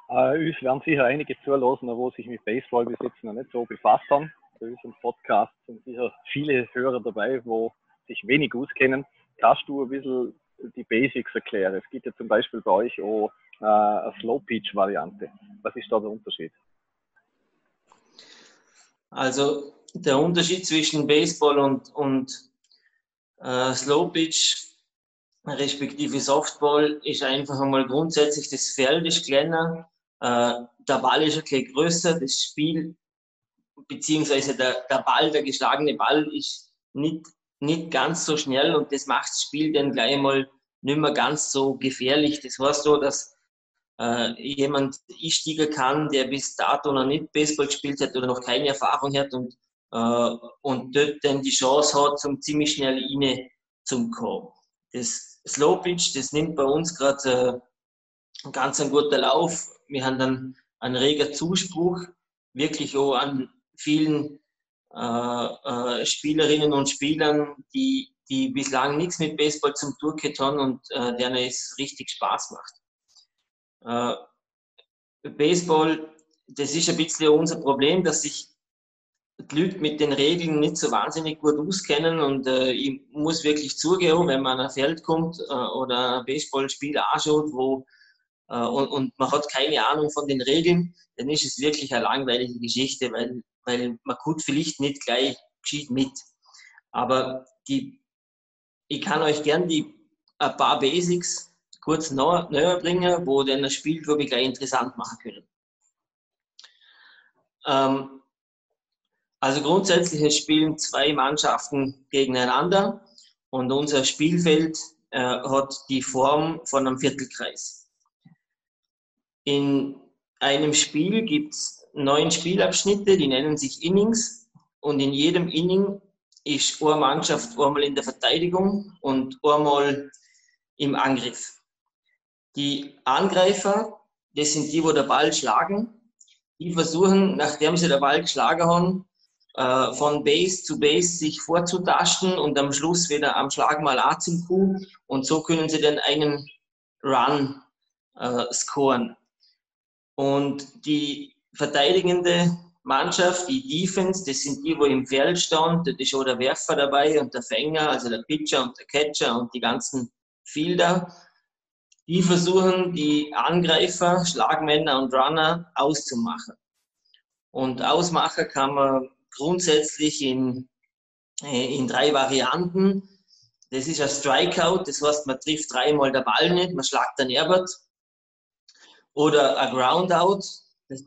Äh, werden sicher einige zulassen, wo sich mit Baseball bis jetzt noch nicht so befasst haben. Bei unserem Podcast sind sicher viele Hörer dabei, wo sich wenig auskennen. Kannst du ein bisschen die Basics erklären? Es gibt ja zum Beispiel bei euch auch äh, eine Slow-Pitch-Variante. Was ist da der Unterschied? Also der Unterschied zwischen Baseball und, und äh, Slow Pitch respektive Softball ist einfach einmal grundsätzlich, das Feld ist kleiner, äh, der Ball ist ein bisschen größer, das Spiel, beziehungsweise der, der Ball, der geschlagene Ball ist nicht, nicht ganz so schnell und das macht das Spiel dann gleich mal nicht mehr ganz so gefährlich. Das heißt so, dass äh, jemand einsteigen kann, der bis dato noch nicht Baseball gespielt hat oder noch keine Erfahrung hat und äh, und dort dann die Chance hat, zum ziemlich schnell rein zu kommen. Das Slow Pitch, das nimmt bei uns gerade äh, ganz ein guter Lauf. Wir haben dann einen reger Zuspruch, wirklich auch an vielen äh, äh, Spielerinnen und Spielern, die, die bislang nichts mit Baseball zum Tour haben und äh, denen es richtig Spaß macht. Äh, Baseball, das ist ein bisschen unser Problem, dass sich die Leute mit den Regeln nicht so wahnsinnig gut auskennen und äh, ich muss wirklich zugeben, wenn man an ein Feld kommt äh, oder ein Baseballspiel anschaut, wo äh, und, und, man hat keine Ahnung von den Regeln, dann ist es wirklich eine langweilige Geschichte, weil, weil man gut vielleicht nicht gleich geschieht mit. Aber die, ich kann euch gern die ein paar Basics kurz näher bringen, wo dann das Spiel, glaube ich, gleich interessant machen können. Ähm, also grundsätzlich spielen zwei Mannschaften gegeneinander und unser Spielfeld äh, hat die Form von einem Viertelkreis. In einem Spiel gibt es neun Spielabschnitte, die nennen sich Innings und in jedem Inning ist eine Mannschaft einmal in der Verteidigung und einmal im Angriff. Die Angreifer, das sind die, wo der Ball schlagen, die versuchen, nachdem sie den Ball geschlagen haben, äh, von Base zu Base sich vorzutasten und am Schluss wieder am Schlag mal A zum Q und so können sie dann einen Run äh, scoren. Und die verteidigende Mannschaft, die Defense, das sind die, wo im Feld stehen, da ist auch der Werfer dabei und der Fänger, also der Pitcher und der Catcher und die ganzen Fielder. Die versuchen, die Angreifer, Schlagmänner und Runner auszumachen. Und Ausmacher kann man grundsätzlich in, äh, in drei Varianten. Das ist ein Strikeout, das heißt, man trifft dreimal der Ball nicht, man schlagt dann Erbert. Oder ein Groundout,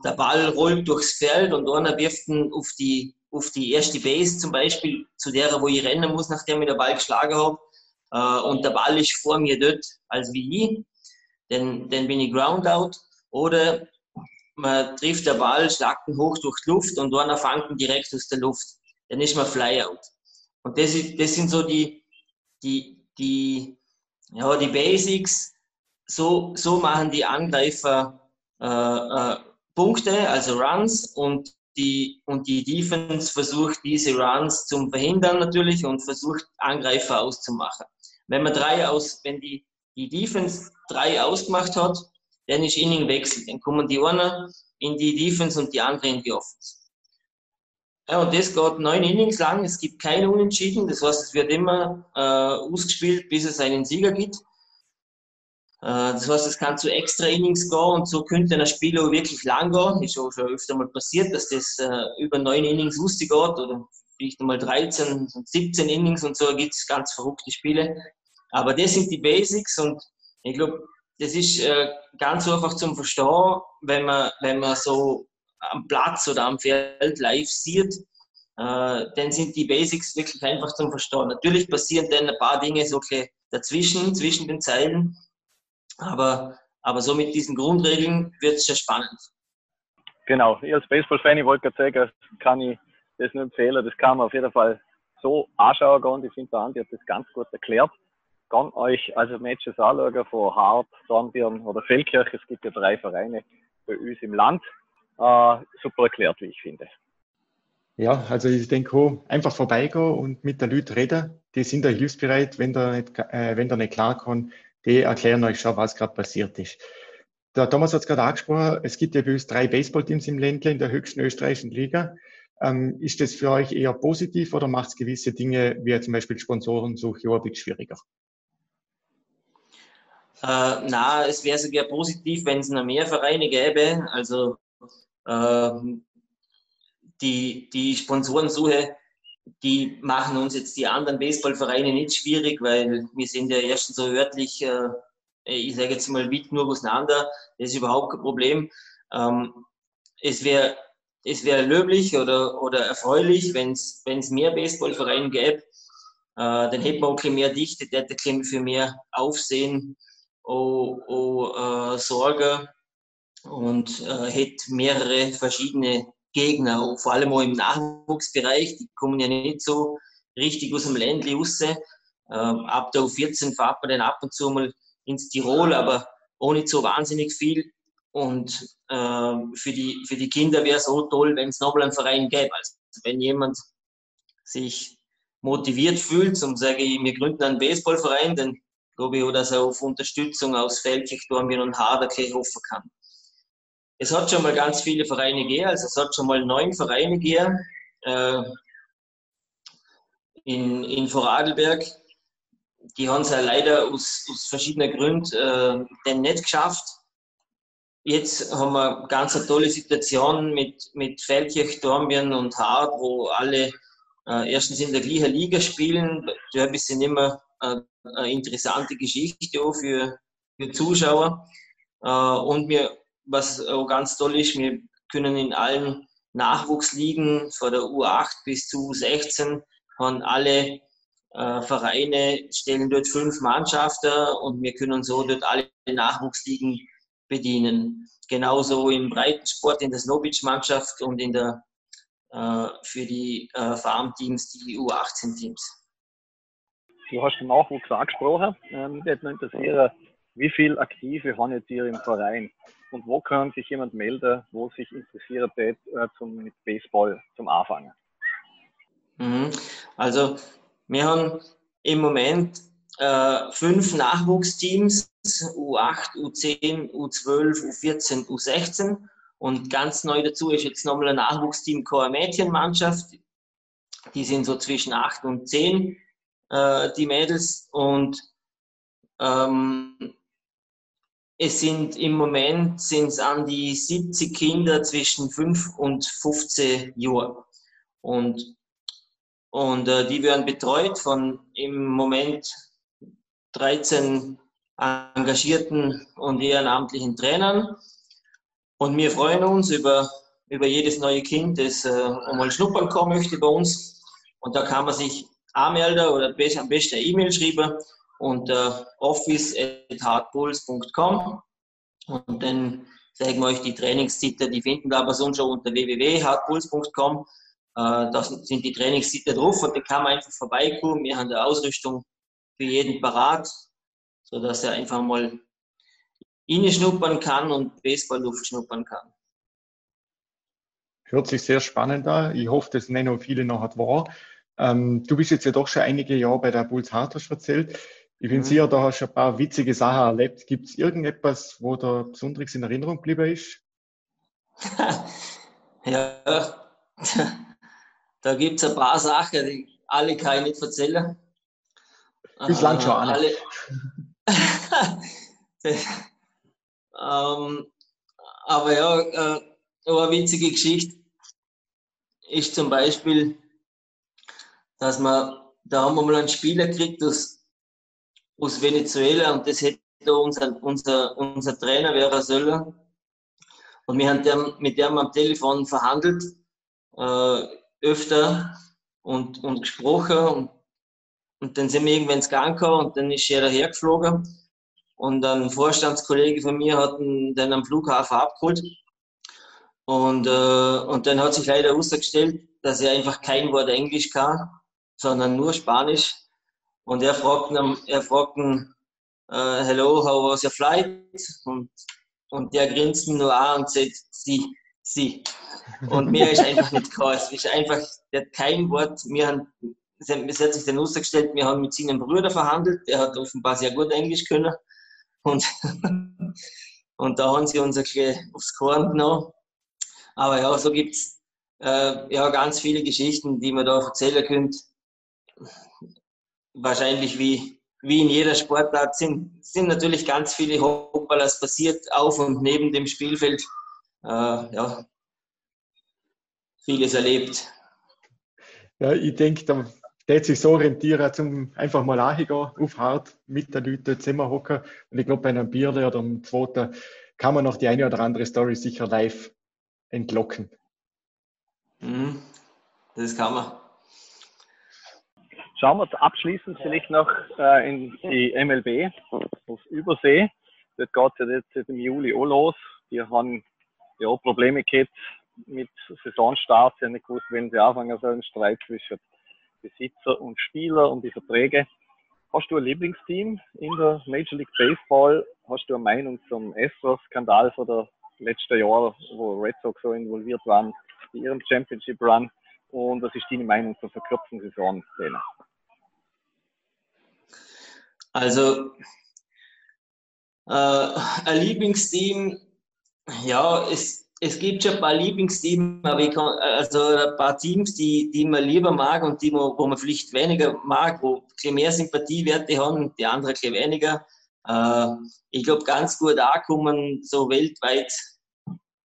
der Ball rollt durchs Feld und einer wirft ihn auf die, auf die erste Base zum Beispiel, zu der, wo ich rennen muss, nachdem ich den Ball geschlagen habe. Äh, und der Ball ist vor mir dort als wie ich. Dann, dann bin ich Groundout. Oder man trifft der Ball, schlagt ihn hoch durch die Luft und einer fängt ihn direkt aus der Luft. Dann ist man Flyout. Und das, ist, das sind so die, die, die, ja, die Basics. So, so machen die Angreifer äh, äh, Punkte, also Runs, und die, und die Defense versucht diese Runs zu verhindern natürlich und versucht Angreifer auszumachen. Wenn man drei aus, wenn die, die Defense drei ausgemacht hat, dann ist Inning Wechsel. Dann kommen die einen in die Defense und die anderen in die Offense. Ja, und das geht neun Innings lang. Es gibt keine Unentschieden. Das heißt, es wird immer äh, ausgespielt, bis es einen Sieger gibt. Äh, das heißt, es kann zu extra Innings gehen und so könnte ein Spiel auch wirklich lang gehen. Ist auch schon öfter mal passiert, dass das äh, über neun Innings lustig geht oder vielleicht einmal 13 und 17 Innings und so gibt es ganz verrückte Spiele. Aber das sind die Basics und ich glaube, das ist äh, ganz einfach zum Verstehen, wenn man, wenn man so am Platz oder am Feld live sieht. dann sind die Basics wirklich einfach zum Verstehen. Natürlich passieren dann ein paar Dinge so dazwischen, zwischen den Zeilen, aber, aber so mit diesen Grundregeln wird es schon spannend. Genau, ich als Baseball-Fan, ich wollte gerade sagen, kann ich das nur empfehlen, das kann man auf jeden Fall so anschauen und ich finde, der Andi hat das ganz gut erklärt. Kann euch also Matches anschauen von Hart, Dornbirn oder Feldkirch, es gibt ja drei Vereine bei uns im Land. Äh, super erklärt, wie ich finde. Ja, also ich denke auch, einfach vorbeigehen und mit den Leuten reden. Die sind da hilfsbereit, wenn der nicht, äh, wenn der nicht klar kann. Die erklären euch schon, was gerade passiert ist. Der Thomas hat es gerade angesprochen, es gibt ja bei uns drei Baseballteams im Ländle in der höchsten österreichischen Liga. Ähm, ist das für euch eher positiv oder macht es gewisse Dinge, wie zum Beispiel Sponsorensuche, ein bisschen schwieriger? Äh, na, es wäre sogar positiv, wenn es noch mehr Vereine gäbe. Also äh, die, die Sponsorensuche, die machen uns jetzt die anderen Baseballvereine nicht schwierig, weil wir sind ja erstens so örtlich, äh, ich sage jetzt mal, weit nur auseinander. Das ist überhaupt kein Problem. Ähm, es wäre es wäre löblich oder, oder erfreulich, wenn es mehr Baseballvereine gäbe. Äh, dann hätte man auch mehr Dichte, der hätte für mehr Aufsehen auch, auch äh, Sorge und äh, hätte mehrere verschiedene Gegner, vor allem auch im Nachwuchsbereich, die kommen ja nicht so richtig aus dem Ländli raus. Ähm, ab der U14 fahrt man dann ab und zu mal ins Tirol, aber auch nicht so wahnsinnig viel. Und äh, für, die, für die Kinder wäre es auch toll, wenn es nochmal einen Verein gäbe. Also wenn jemand sich motiviert fühlt und sage ich, wir gründen einen Baseballverein, dann glaube ich auch, dass er auf Unterstützung aus Feldkirch, Dornbirn und Haderkirch hoffen kann. Es hat schon mal ganz viele Vereine gegeben, also es hat schon mal neun Vereine gegeben äh, in, in Vorarlberg. Die haben es ja leider aus, aus verschiedenen Gründen äh, dann nicht geschafft. Jetzt haben wir ganz eine tolle Situation mit, mit Feldkirch, Dornbirn und Hart, wo alle äh, erstens in der gleichen Liga spielen. Da ein bisschen immer äh, eine interessante Geschichte auch für, für Zuschauer. Äh, und wir was auch ganz toll ist, wir können in allen Nachwuchsligen von der U8 bis zu U16 haben alle äh, Vereine stellen dort fünf Mannschaften und wir können so dort alle Nachwuchsligen bedienen. Genauso im Breitensport in der Snowbeach-Mannschaft und in der, äh, für die äh, Farmteams die U18-Teams. Du hast den Nachwuchs angesprochen. Ähm, mich interessieren, wie viele Aktive haben jetzt ihr im Verein? Und wo kann sich jemand melden, wo sich interessiert äh, zum, mit Baseball zum Anfangen? Mhm. Also, wir haben im Moment äh, fünf Nachwuchsteams, U8, U10, U12, U14, U16. Und ganz neu dazu ist jetzt nochmal ein Nachwuchsteam Chor Mädchenmannschaft. Die sind so zwischen 8 und 10, äh, die Mädels. Und ähm, es sind im Moment sind's an die 70 Kinder zwischen 5 und 15 Jahren. Und, und äh, die werden betreut von im Moment 13 engagierten und ehrenamtlichen Trainern. Und wir freuen uns über, über jedes neue Kind, das äh, einmal schnuppern kommen möchte bei uns. Und da kann man sich anmelden oder am besten eine E-Mail schreiben unter office.hardpulse.com und dann zeigen wir euch die Trainingstitel, die finden wir aber sonst schon unter www.hardpulse.com. Äh, da sind die Trainingstitel drauf und da kann man einfach vorbeikommen. Wir haben eine Ausrüstung für jeden parat, sodass er einfach mal schnuppern kann und Baseballluft schnuppern kann. Hört sich sehr spannend an. Ich hoffe, nicht noch viele noch wahr. Ähm, du bist jetzt ja doch schon einige Jahre bei der Bulls Hart, hast erzählt. Ich bin mhm. sicher, da hast du ein paar witzige Sachen erlebt. Gibt es irgendetwas, wo da besonders in Erinnerung geblieben ist? ja, da gibt es ein paar Sachen, die alle kann ich nicht erzählen. Bislang schon alle. ähm, aber ja, äh, eine witzige Geschichte ist zum Beispiel, dass man, da haben wir mal einen Spieler gekriegt aus aus Venezuela und das hätte unser, unser, unser Trainer wäre sollen. Und wir haben dem, mit dem am Telefon verhandelt. Äh, öfter und, und gesprochen und, und dann sind wir irgendwann ins Gang gekommen und dann ist er hergeflogen und ein Vorstandskollege von mir hat ihn dann am Flughafen abgeholt und, äh, und dann hat sich leider herausgestellt, dass er einfach kein Wort Englisch kann, sondern nur Spanisch und er fragt ihn, er fragt ihn uh, hello, how was your flight? Und, und der grinst ihn nur an und sagt, sie, sie. Und mir ist einfach nicht klar. Es ist einfach, der hat kein Wort. Wir haben, es hat sich dann ausgestellt, wir haben mit seinem Bruder verhandelt, der hat offenbar sehr gut Englisch können. Und, und da haben sie uns ein bisschen aufs Korn genommen. Aber ja, so gibt es äh, ja, ganz viele Geschichten, die man da erzählen könnte. Wahrscheinlich wie, wie in jeder Sportart sind, sind natürlich ganz viele Hoppalas passiert auf und neben dem Spielfeld. Äh, ja, vieles erlebt. Ja, ich denke, da wird sich so orientieren, zum einfach mal angehen, auf hart mit den Leuten zusammenhocken. Und ich glaube, bei einem Bierle oder einem zweiten kann man noch die eine oder andere Story sicher live entlocken. Mhm, das kann man. Schauen wir abschließend vielleicht noch äh, in die MLB auf Übersee. Dort geht es ja jetzt im Juli auch los. Die haben ja Probleme gehabt mit Saisonstart. Sie haben nicht gewusst, wenn sie anfangen sollen. Streit zwischen Besitzer und Spieler und die Verträge. Hast du ein Lieblingsteam in der Major League Baseball? Hast du eine Meinung zum Astros-Skandal von der letzten Jahre, wo Red Sox so involviert waren, in ihrem Championship Run? Und was ist deine Meinung zur verkürzten Saison? -Szene? Also, äh, ein Lieblingsteam, ja, es, es gibt schon ein paar Lieblingsteams, also ein paar Teams, die, die man lieber mag und die man, wo man vielleicht weniger mag, wo ein mehr Sympathiewerte haben, die anderen ein weniger. Äh, ich glaube, ganz gut ankommen, so weltweit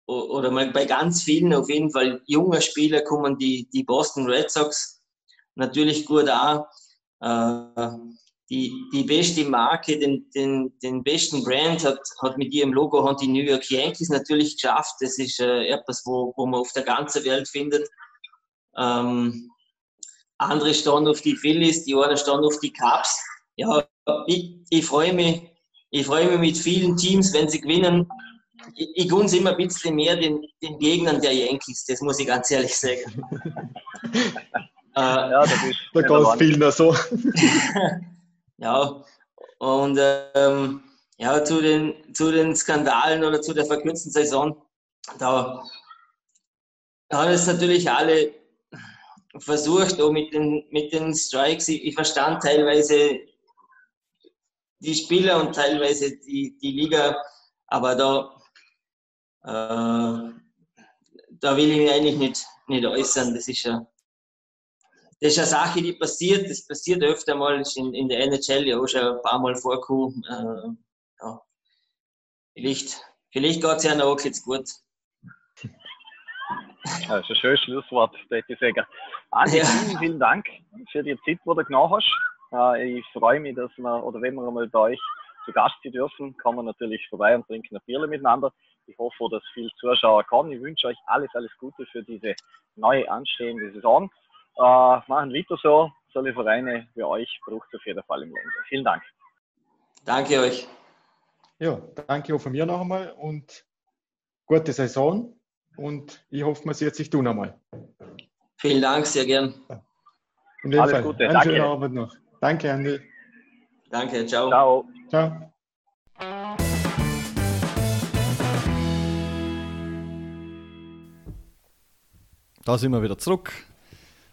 oder bei ganz vielen auf jeden Fall junger Spieler kommen die, die Boston Red Sox natürlich gut an. Äh, die, die beste Marke, den, den, den besten Brand hat, hat mit ihrem Logo haben die New York Yankees natürlich geschafft. Das ist äh, etwas, wo, wo man auf der ganzen Welt findet. Ähm, andere stehen auf die Phillies, die anderen stehen auf die Cubs. Ja, ich, ich freue mich, ich freue mich mit vielen Teams, wenn sie gewinnen. Ich, ich gunse immer ein bisschen mehr den, den Gegnern der Yankees, das muss ich ganz ehrlich sagen. äh, ja, das ist da ganz viel so. Ja, und ähm, ja, zu den, zu den Skandalen oder zu der verkürzten Saison, da haben es natürlich alle versucht, auch mit den, mit den Strikes. Ich, ich verstand teilweise die Spieler und teilweise die, die Liga, aber da, äh, da will ich mich eigentlich nicht, nicht äußern. Das ist ja das ist eine Sache, die passiert. Das passiert öfter mal in, in der NHL ja auch schon ein paar Mal vorgekommen. Äh, ja. Vielleicht, vielleicht geht es ja noch jetzt gut. das ist ein schönes Schlusswort, ich sagen. Andi, ja. vielen, vielen Dank für die Zeit, die du genommen hast. Äh, ich freue mich, dass wir, oder wenn wir einmal bei euch zu Gast sein dürfen, kommen wir natürlich vorbei und trinken ein Bier miteinander. Ich hoffe, dass viele Zuschauer kommen. Ich wünsche euch alles, alles Gute für diese neue anstehende Saison. Äh, machen weiter so. Solche Vereine wie euch braucht es auf jeden Fall im Land. Vielen Dank. Danke euch. Ja, danke auch von mir noch einmal und gute Saison und ich hoffe, man sieht sich du noch einmal. Vielen Dank, sehr gern. In Alles Fall. Gute, einen danke. schönen Abend noch. Danke, Andi. Danke, ciao. Ciao. Ciao. Da sind wir wieder zurück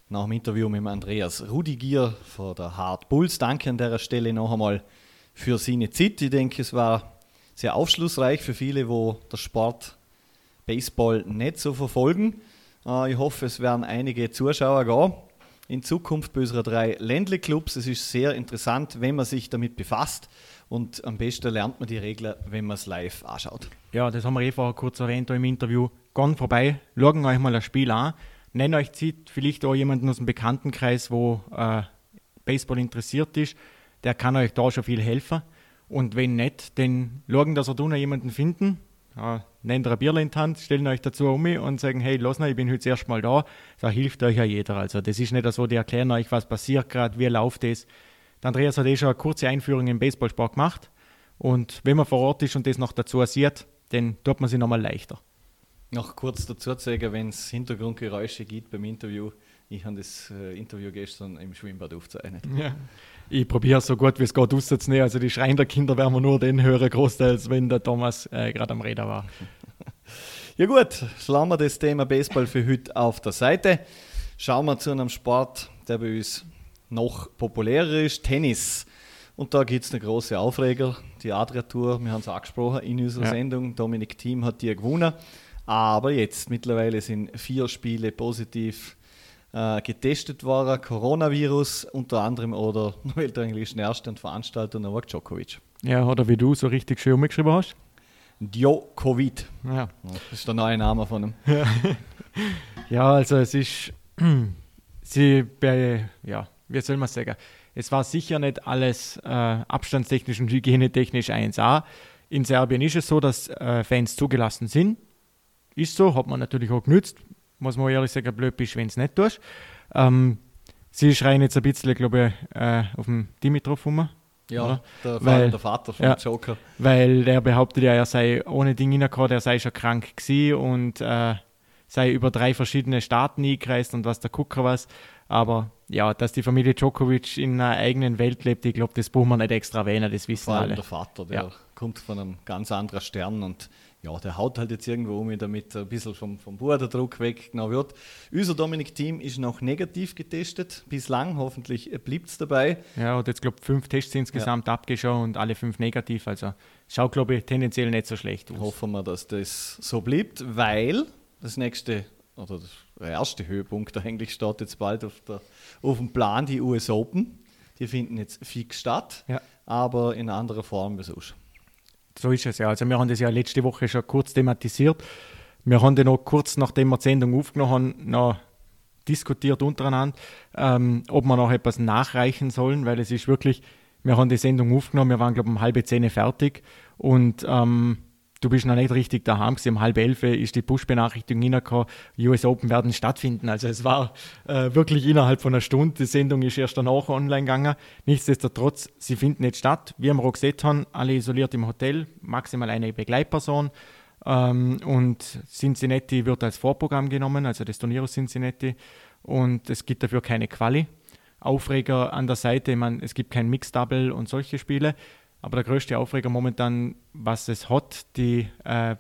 nach dem Interview mit Andreas Rudigier von der Hard Bulls. Danke an der Stelle noch einmal für seine Zeit. Ich denke, es war sehr aufschlussreich für viele, wo der Sport Baseball nicht so verfolgen. Äh, ich hoffe, es werden einige Zuschauer gehen. In Zukunft bei unseren drei Ländle-Clubs. Es ist sehr interessant, wenn man sich damit befasst. Und am besten lernt man die Regeln, wenn man es live anschaut. Ja, das haben wir eh vorher kurz erwähnt im Interview. Gehen vorbei, schauen euch mal das Spiel an nenne euch zieht vielleicht auch jemanden aus dem Bekanntenkreis, wo äh, Baseball interessiert ist, der kann euch da schon viel helfen. Und wenn nicht, dann schauen, dass ihr da noch jemanden finden, äh, nehmt ein Bierle in die Hand, stellen euch dazu um und sagen, hey, los ich bin heute das erste Mal da. Da hilft euch ja jeder. Also das ist nicht so, die erklären euch, was passiert gerade, wie läuft das. Der Andreas hat eh schon eine kurze Einführung im Baseballsport gemacht. Und wenn man vor Ort ist und das noch dazu sieht, dann tut man sich nochmal leichter. Noch kurz dazu zu sagen, wenn es Hintergrundgeräusche gibt beim Interview, ich habe das äh, Interview gestern im Schwimmbad aufgezeichnet. Ja. Ich probiere so gut wie es geht auszunehmen. Also die Schreien der Kinder werden wir nur den hören, großteils, wenn der Thomas äh, gerade am Räder war. ja gut, schlagen wir das Thema Baseball für heute auf der Seite. Schauen wir zu einem Sport, der bei uns noch populärer ist, Tennis. Und da gibt es eine große Aufreger, die Adria Tour, wir haben es angesprochen in unserer ja. Sendung. Dominik Thiem hat die gewonnen. Aber jetzt mittlerweile sind vier Spiele positiv äh, getestet worden, Coronavirus unter anderem oder weil eigentlich der erste Veranstalter Novak Djokovic. Ja, oder wie du so richtig schön umgeschrieben hast. Djokovic. Ja. Das ist der neue Name von ihm. Ja, ja also es ist, sie bei, ja, wie soll man sagen, es war sicher nicht alles äh, abstandstechnisch und hygienetechnisch 1A. In Serbien ist es so, dass äh, Fans zugelassen sind. Ist so, hat man natürlich auch genützt muss man ehrlich sagen, blöd bist, wenn es nicht tust. Ähm, sie schreien jetzt ein bisschen, glaube ich, äh, auf dem Dimitrov rum. Ja, der, weil, der, Vater vom ja, Joker. Weil der behauptet ja, er sei ohne Ding reingekommen, er sei schon krank gewesen und äh, sei über drei verschiedene Staaten eingereist und was der Gucker was. Aber ja, dass die Familie Djokovic in einer eigenen Welt lebt, ich glaube, das brauchen wir nicht extra erwähnen, das wissen Vor allem alle. der Vater, der ja. kommt von einem ganz anderen Stern und ja, der haut halt jetzt irgendwo um, damit ein bisschen vom, vom Borderdruck weggenommen wird. Unser Dominik-Team ist noch negativ getestet, bislang, hoffentlich bleibt es dabei. Ja, und jetzt glaube ich fünf Tests insgesamt ja. abgeschaut und alle fünf negativ, also schaut glaube ich tendenziell nicht so schlecht aus. Hoffen wir, dass das so bleibt, weil das nächste oder der erste Höhepunkt eigentlich steht jetzt bald auf, der, auf dem Plan, die US Open. Die finden jetzt fix statt, ja. aber in einer anderen Form wie sonst. So ist es ja. Also wir haben das ja letzte Woche schon kurz thematisiert. Wir haben dann noch kurz nachdem wir die Sendung aufgenommen haben, noch diskutiert untereinander, ähm, ob wir noch etwas nachreichen sollen, weil es ist wirklich, wir haben die Sendung aufgenommen, wir waren glaube ich um halbe zehn fertig und ähm, du bist noch nicht richtig daheim gewesen. Um halb elf ist die Push-Benachrichtigung hineingekommen, US Open werden stattfinden. Also es war äh, wirklich innerhalb von einer Stunde. Die Sendung ist erst danach online gegangen. Nichtsdestotrotz, sie finden jetzt statt. Wir haben gesehen haben, alle isoliert im Hotel, maximal eine Begleitperson. Ähm, und Cincinnati wird als Vorprogramm genommen, also das Turnier aus Cincinnati. Und es gibt dafür keine Quali. Aufreger an der Seite, meine, es gibt kein Mix-Double und solche Spiele. Aber der größte Aufreger momentan, was es hat, die, äh,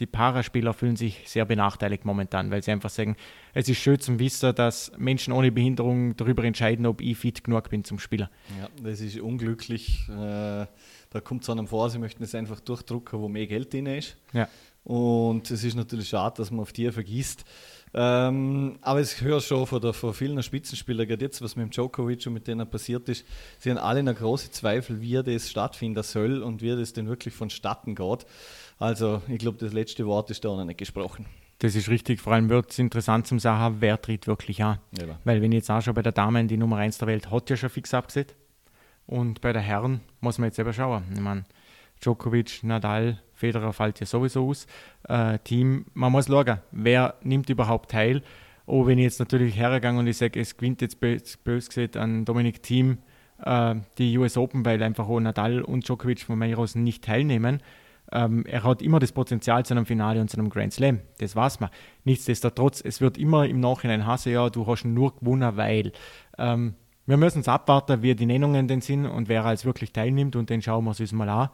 die Paraspieler fühlen sich sehr benachteiligt momentan, weil sie einfach sagen, es ist schön zum Wissen, dass Menschen ohne Behinderung darüber entscheiden, ob ich fit genug bin zum Spieler. Ja, das ist unglücklich. Äh, da kommt es einem vor, sie möchten es einfach durchdrucken, wo mehr Geld drin ist. Ja. Und es ist natürlich schade, dass man auf die vergisst. Ähm, aber ich höre schon von, der, von vielen Spitzenspielern, gerade jetzt, was mit dem Djokovic und mit denen passiert ist, sie haben alle noch große Zweifel, wie das stattfinden soll und wie das denn wirklich vonstatten geht. Also, ich glaube, das letzte Wort ist da noch nicht gesprochen. Das ist richtig. Vor allem wird es interessant zum sagen, wer tritt wirklich an. Ja. Weil, wenn ich jetzt auch schon bei der Damen die Nummer 1 der Welt hat ja schon fix abgesetzt. Und bei der Herren muss man jetzt selber schauen. Ich meine, Djokovic, Nadal, Federer fällt ja sowieso aus. Äh, Team, man muss schauen, wer nimmt überhaupt teil. Oh, wenn ich jetzt natürlich hergegangen und ich sage, es gewinnt jetzt bös, bös gesagt an Dominik Team äh, die US Open, weil einfach auch Nadal und Djokovic von mir aus nicht teilnehmen. Ähm, er hat immer das Potenzial zu einem Finale und zu einem Grand Slam. Das weiß man. Nichtsdestotrotz, es wird immer im Nachhinein hassen, ja, du hast nur gewonnen, weil. Ähm, wir müssen es abwarten, wie die Nennungen denn sind und wer als wirklich teilnimmt und dann schauen wir uns mal an.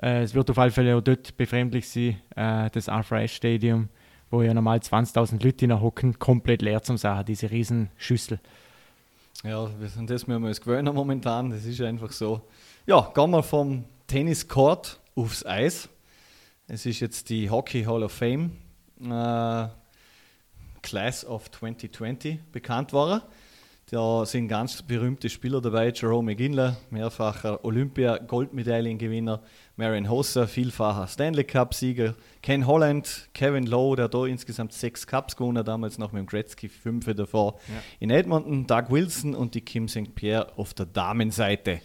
Äh, es wird auf alle Fälle auch dort befremdlich sein, äh, das Ashe Stadium, wo ja normal 20.000 Leute hocken, komplett leer zum Sachen, diese riesen Schüssel. Ja, wir sind das müssen wir uns gewöhnen momentan, das ist einfach so. Ja, gehen wir vom Tenniscourt aufs Eis. Es ist jetzt die Hockey Hall of Fame äh, Class of 2020 bekannt worden. Da sind ganz berühmte Spieler dabei, Jerome McGinley, mehrfacher Olympia-Goldmedaillengewinner, Marion Hossa, vielfacher Stanley Cup-Sieger, Ken Holland, Kevin Lowe, der da insgesamt sechs Cups gewonnen hat, damals noch mit dem Gretzky fünf davor ja. in Edmonton, Doug Wilson und die Kim St. Pierre auf der Damenseite.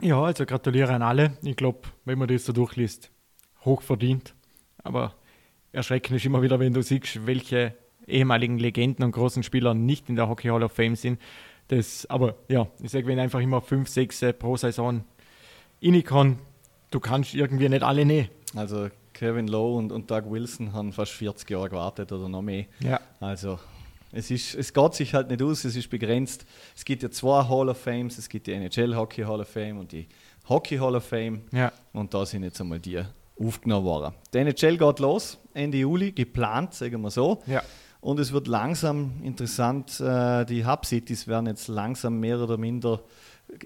Ja, also gratuliere an alle. Ich glaube, wenn man das so durchliest, hoch verdient. Aber erschreckend ist immer wieder, wenn du siehst, welche ehemaligen Legenden und großen Spieler nicht in der Hockey Hall of Fame sind. Das, aber ja, ich sage, wenn einfach immer fünf, sechs äh, pro Saison kann, du kannst irgendwie nicht alle nehmen. Also Kevin Lowe und, und Doug Wilson haben fast 40 Jahre gewartet oder noch mehr. Ja. Also es, ist, es geht sich halt nicht aus, es ist begrenzt. Es gibt ja zwei Hall of Fames, es gibt die NHL Hockey Hall of Fame und die Hockey Hall of Fame. Ja. Und da sind jetzt einmal die aufgenommen worden. Die NHL geht los, Ende Juli, geplant, sagen wir so. Ja. Und es wird langsam interessant, äh, die Hub-Cities werden jetzt langsam mehr oder minder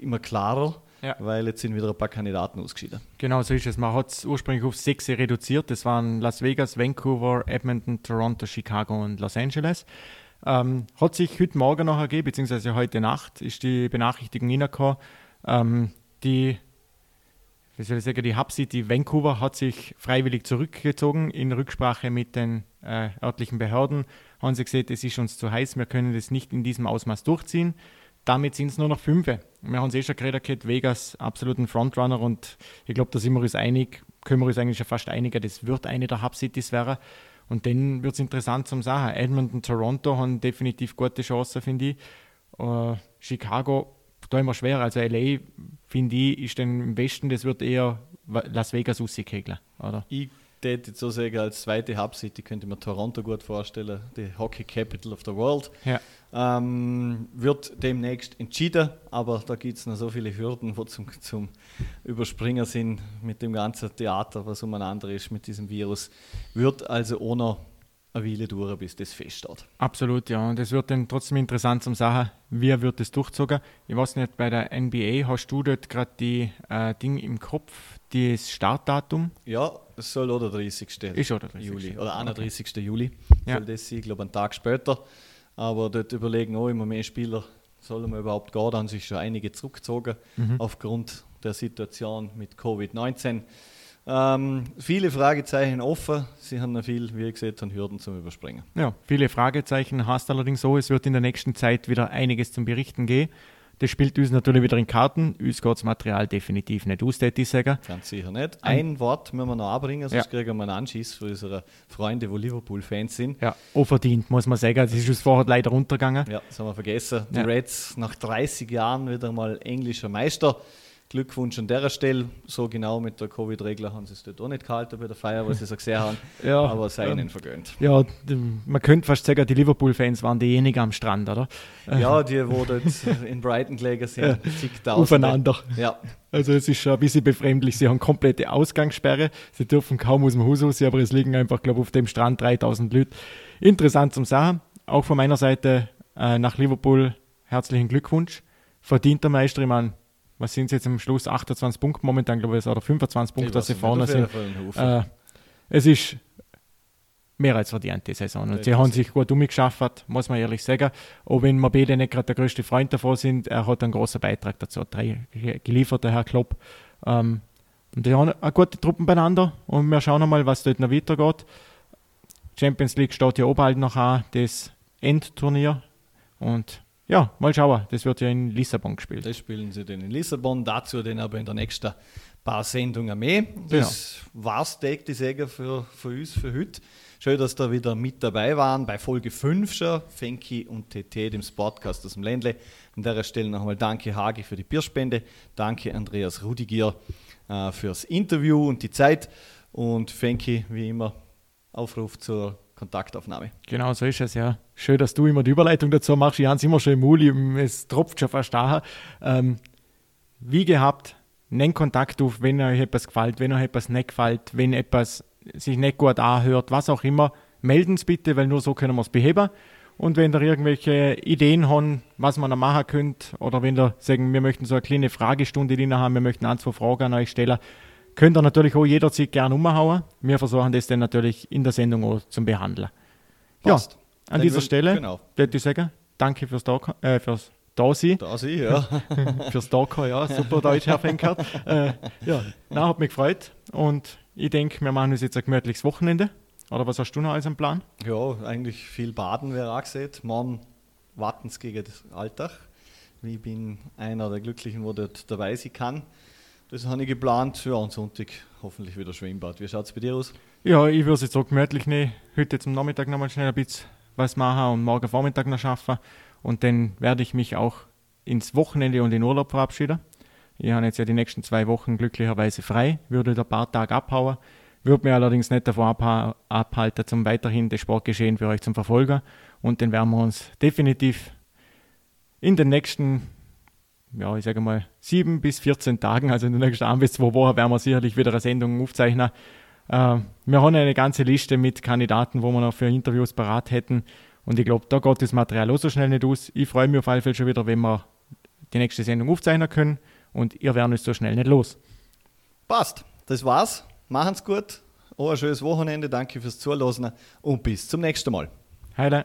immer klarer, ja. weil jetzt sind wieder ein paar Kandidaten ausgeschieden. Genau so ist es. Man hat es ursprünglich auf sechs reduziert. Das waren Las Vegas, Vancouver, Edmonton, Toronto, Chicago und Los Angeles. Ähm, hat sich heute Morgen noch ergeben, beziehungsweise heute Nacht ist die Benachrichtigung reingekommen. Ähm, die soll ich sagen, die Hub City Vancouver hat sich freiwillig zurückgezogen in Rücksprache mit den äh, örtlichen Behörden. Haben sie gesagt, es ist uns zu heiß, wir können das nicht in diesem Ausmaß durchziehen. Damit sind es nur noch fünf. Wir haben es eh schon geredet, Vegas absoluten Frontrunner und ich glaube, da sind wir uns einig, können wir uns eigentlich schon fast einigen, das wird eine der Hub Cities werden. Und dann wird es interessant zum Sagen. Edmonton, Toronto haben definitiv gute Chancen, finde ich. Uh, Chicago da immer schwer. Also LA, finde ich, ist dann im Westen, das wird eher Las Vegas rauskegeln, oder? Ich würde so sagen, als zweite Hub-City könnte man Toronto gut vorstellen, die Hockey Capital of the World. Ja. Ähm, wird demnächst entschieden, aber da gibt es noch so viele Hürden, die zum, zum Überspringen sind mit dem ganzen Theater, was umeinander ist mit diesem Virus. Wird also ohne eine Weile dauern, bis das feststeht. Absolut, ja. Und es wird dann trotzdem interessant zum Sachen, wie wird das durchgezogen. Ich weiß nicht, bei der NBA hast du dort gerade die äh, Ding im Kopf, das Startdatum? Ja, es soll oder 30. Ist oder 30. Juli oder 31. Okay. Juli ja. soll das sein, ich glaube einen Tag später. Aber dort überlegen auch immer mehr Spieler, sollen wir überhaupt gehen? Da haben sich schon einige zurückgezogen mhm. aufgrund der Situation mit Covid-19. Ähm, viele Fragezeichen offen. Sie haben noch viel, wie gesagt, an Hürden zum Überspringen. Ja, viele Fragezeichen hast allerdings so, es wird in der nächsten Zeit wieder einiges zum Berichten gehen. Das spielt uns natürlich wieder in Karten. Uns geht das Material definitiv nicht aus, ich sagen. Ganz sicher nicht. Ein, Ein Wort müssen wir noch anbringen, sonst ja. kriegen wir einen Anschiss für unsere Freunde, die Liverpool-Fans sind. Ja, auch verdient, muss man sagen. Das ist uns vorher leider runtergegangen. Ja, das haben wir vergessen. Die ja. Reds nach 30 Jahren wieder mal englischer Meister. Glückwunsch an der Stelle. So genau mit der Covid-Regel haben sie es dort auch nicht gehalten bei der Feier, was sie so gesehen haben. ja, aber sei ihnen vergönnt. Ja, man könnte fast sagen, die Liverpool-Fans waren diejenigen am Strand, oder? Ja, die, wo dort in Brighton gelegen sind, ja, zigtausende. Aufeinander. Ja. Also es ist schon ein bisschen befremdlich. Sie haben komplette Ausgangssperre. Sie dürfen kaum aus dem Haus raus, aber es liegen einfach, glaube ich, auf dem Strand 3000 Leute. Interessant zum Sagen. Auch von meiner Seite äh, nach Liverpool herzlichen Glückwunsch. Verdienter Meister, ich meine, was sind jetzt am Schluss? 28 Punkte momentan, glaube ich, oder 25 Punkte, dass sie vorne sind. Äh, es ist mehr als verdient, die Saison. Und sie haben sich gut umgeschafft, muss man ehrlich sagen. Auch wenn wir beide nicht gerade der größte Freund davon sind, er hat einen großen Beitrag dazu drei geliefert, der Herr Klopp. Ähm, und die haben eine gute Truppen beieinander und wir schauen mal, was dort noch weitergeht. Champions League steht ja auch bald noch an, das Endturnier. Und ja, mal schauen. Das wird ja in Lissabon gespielt. Das spielen sie dann in Lissabon, dazu dann aber in der nächsten paar Sendungen mehr. Das genau. war's, die Säge für, für uns für heute. Schön, dass da wieder mit dabei waren bei Folge 5 schon. Fenki und TT, dem Sportcast aus dem Ländle. An der Stelle nochmal danke Hagi für die Bierspende. Danke Andreas Rudigier äh, fürs Interview und die Zeit. Und Fenki, wie immer, Aufruf zur Kontaktaufnahme. Genau, so ist es, ja. Schön, dass du immer die Überleitung dazu machst. Ich habe es immer schon im Muli, es tropft schon fast da. Ähm, wie gehabt, nehmt Kontakt auf, wenn euch etwas gefällt, wenn euch etwas nicht gefällt, wenn etwas sich nicht gut anhört, was auch immer. Melden es bitte, weil nur so können wir es beheben. Und wenn ihr irgendwelche Ideen habt, was man da machen könnt, oder wenn ihr sagen, wir möchten so eine kleine Fragestunde drin haben, wir möchten ein, zwei Fragen an euch stellen, Könnt ihr natürlich auch jederzeit gerne umhauen. Wir versuchen das dann natürlich in der Sendung auch zum Behandeln. Passt. Ja, an dann dieser Stelle genau. würde ich sagen, danke fürs, da äh, fürs Dasein. Dasein, ja. fürs Dasein, ja. Super Deutsch, Herr Fenkert. äh, ja, na, hat mich gefreut. Und ich denke, wir machen uns jetzt ein gemütliches Wochenende. Oder was hast du noch als einen Plan? Ja, eigentlich viel Baden wäre auch gesehen. Morgen warten gegen das Alltag. Ich bin einer der Glücklichen, wo dort dabei sein kann. Das habe ich geplant. Ja, und Sonntag hoffentlich wieder Schwimmbad. Wie schaut es bei dir aus? Ja, ich würde es jetzt so gemütlich nehmen. Heute zum Nachmittag nochmal schnell ein bisschen was machen und morgen Vormittag noch schaffen. Und dann werde ich mich auch ins Wochenende und in Urlaub verabschieden. Ich habe jetzt ja die nächsten zwei Wochen glücklicherweise frei, würde ein paar Tage abhauen, würde mir allerdings nicht davon abhalten, zum weiterhin das Sportgeschehen für euch zu verfolgen. Und dann werden wir uns definitiv in den nächsten, ja, ich sage mal, sieben bis 14 Tagen, also in den nächsten ein bis zwei Wochen, werden wir sicherlich wieder eine Sendung aufzeichnen. Äh, wir haben eine ganze Liste mit Kandidaten, wo wir noch für Interviews parat hätten. Und ich glaube, da geht das Material auch so schnell nicht aus. Ich freue mich auf alle Fälle schon wieder, wenn wir die nächste Sendung aufzeichnen können. Und ihr werdet uns so schnell nicht los. Passt. Das war's. Machen's gut. Auch ein schönes Wochenende. Danke fürs Zuhören und bis zum nächsten Mal. Heide.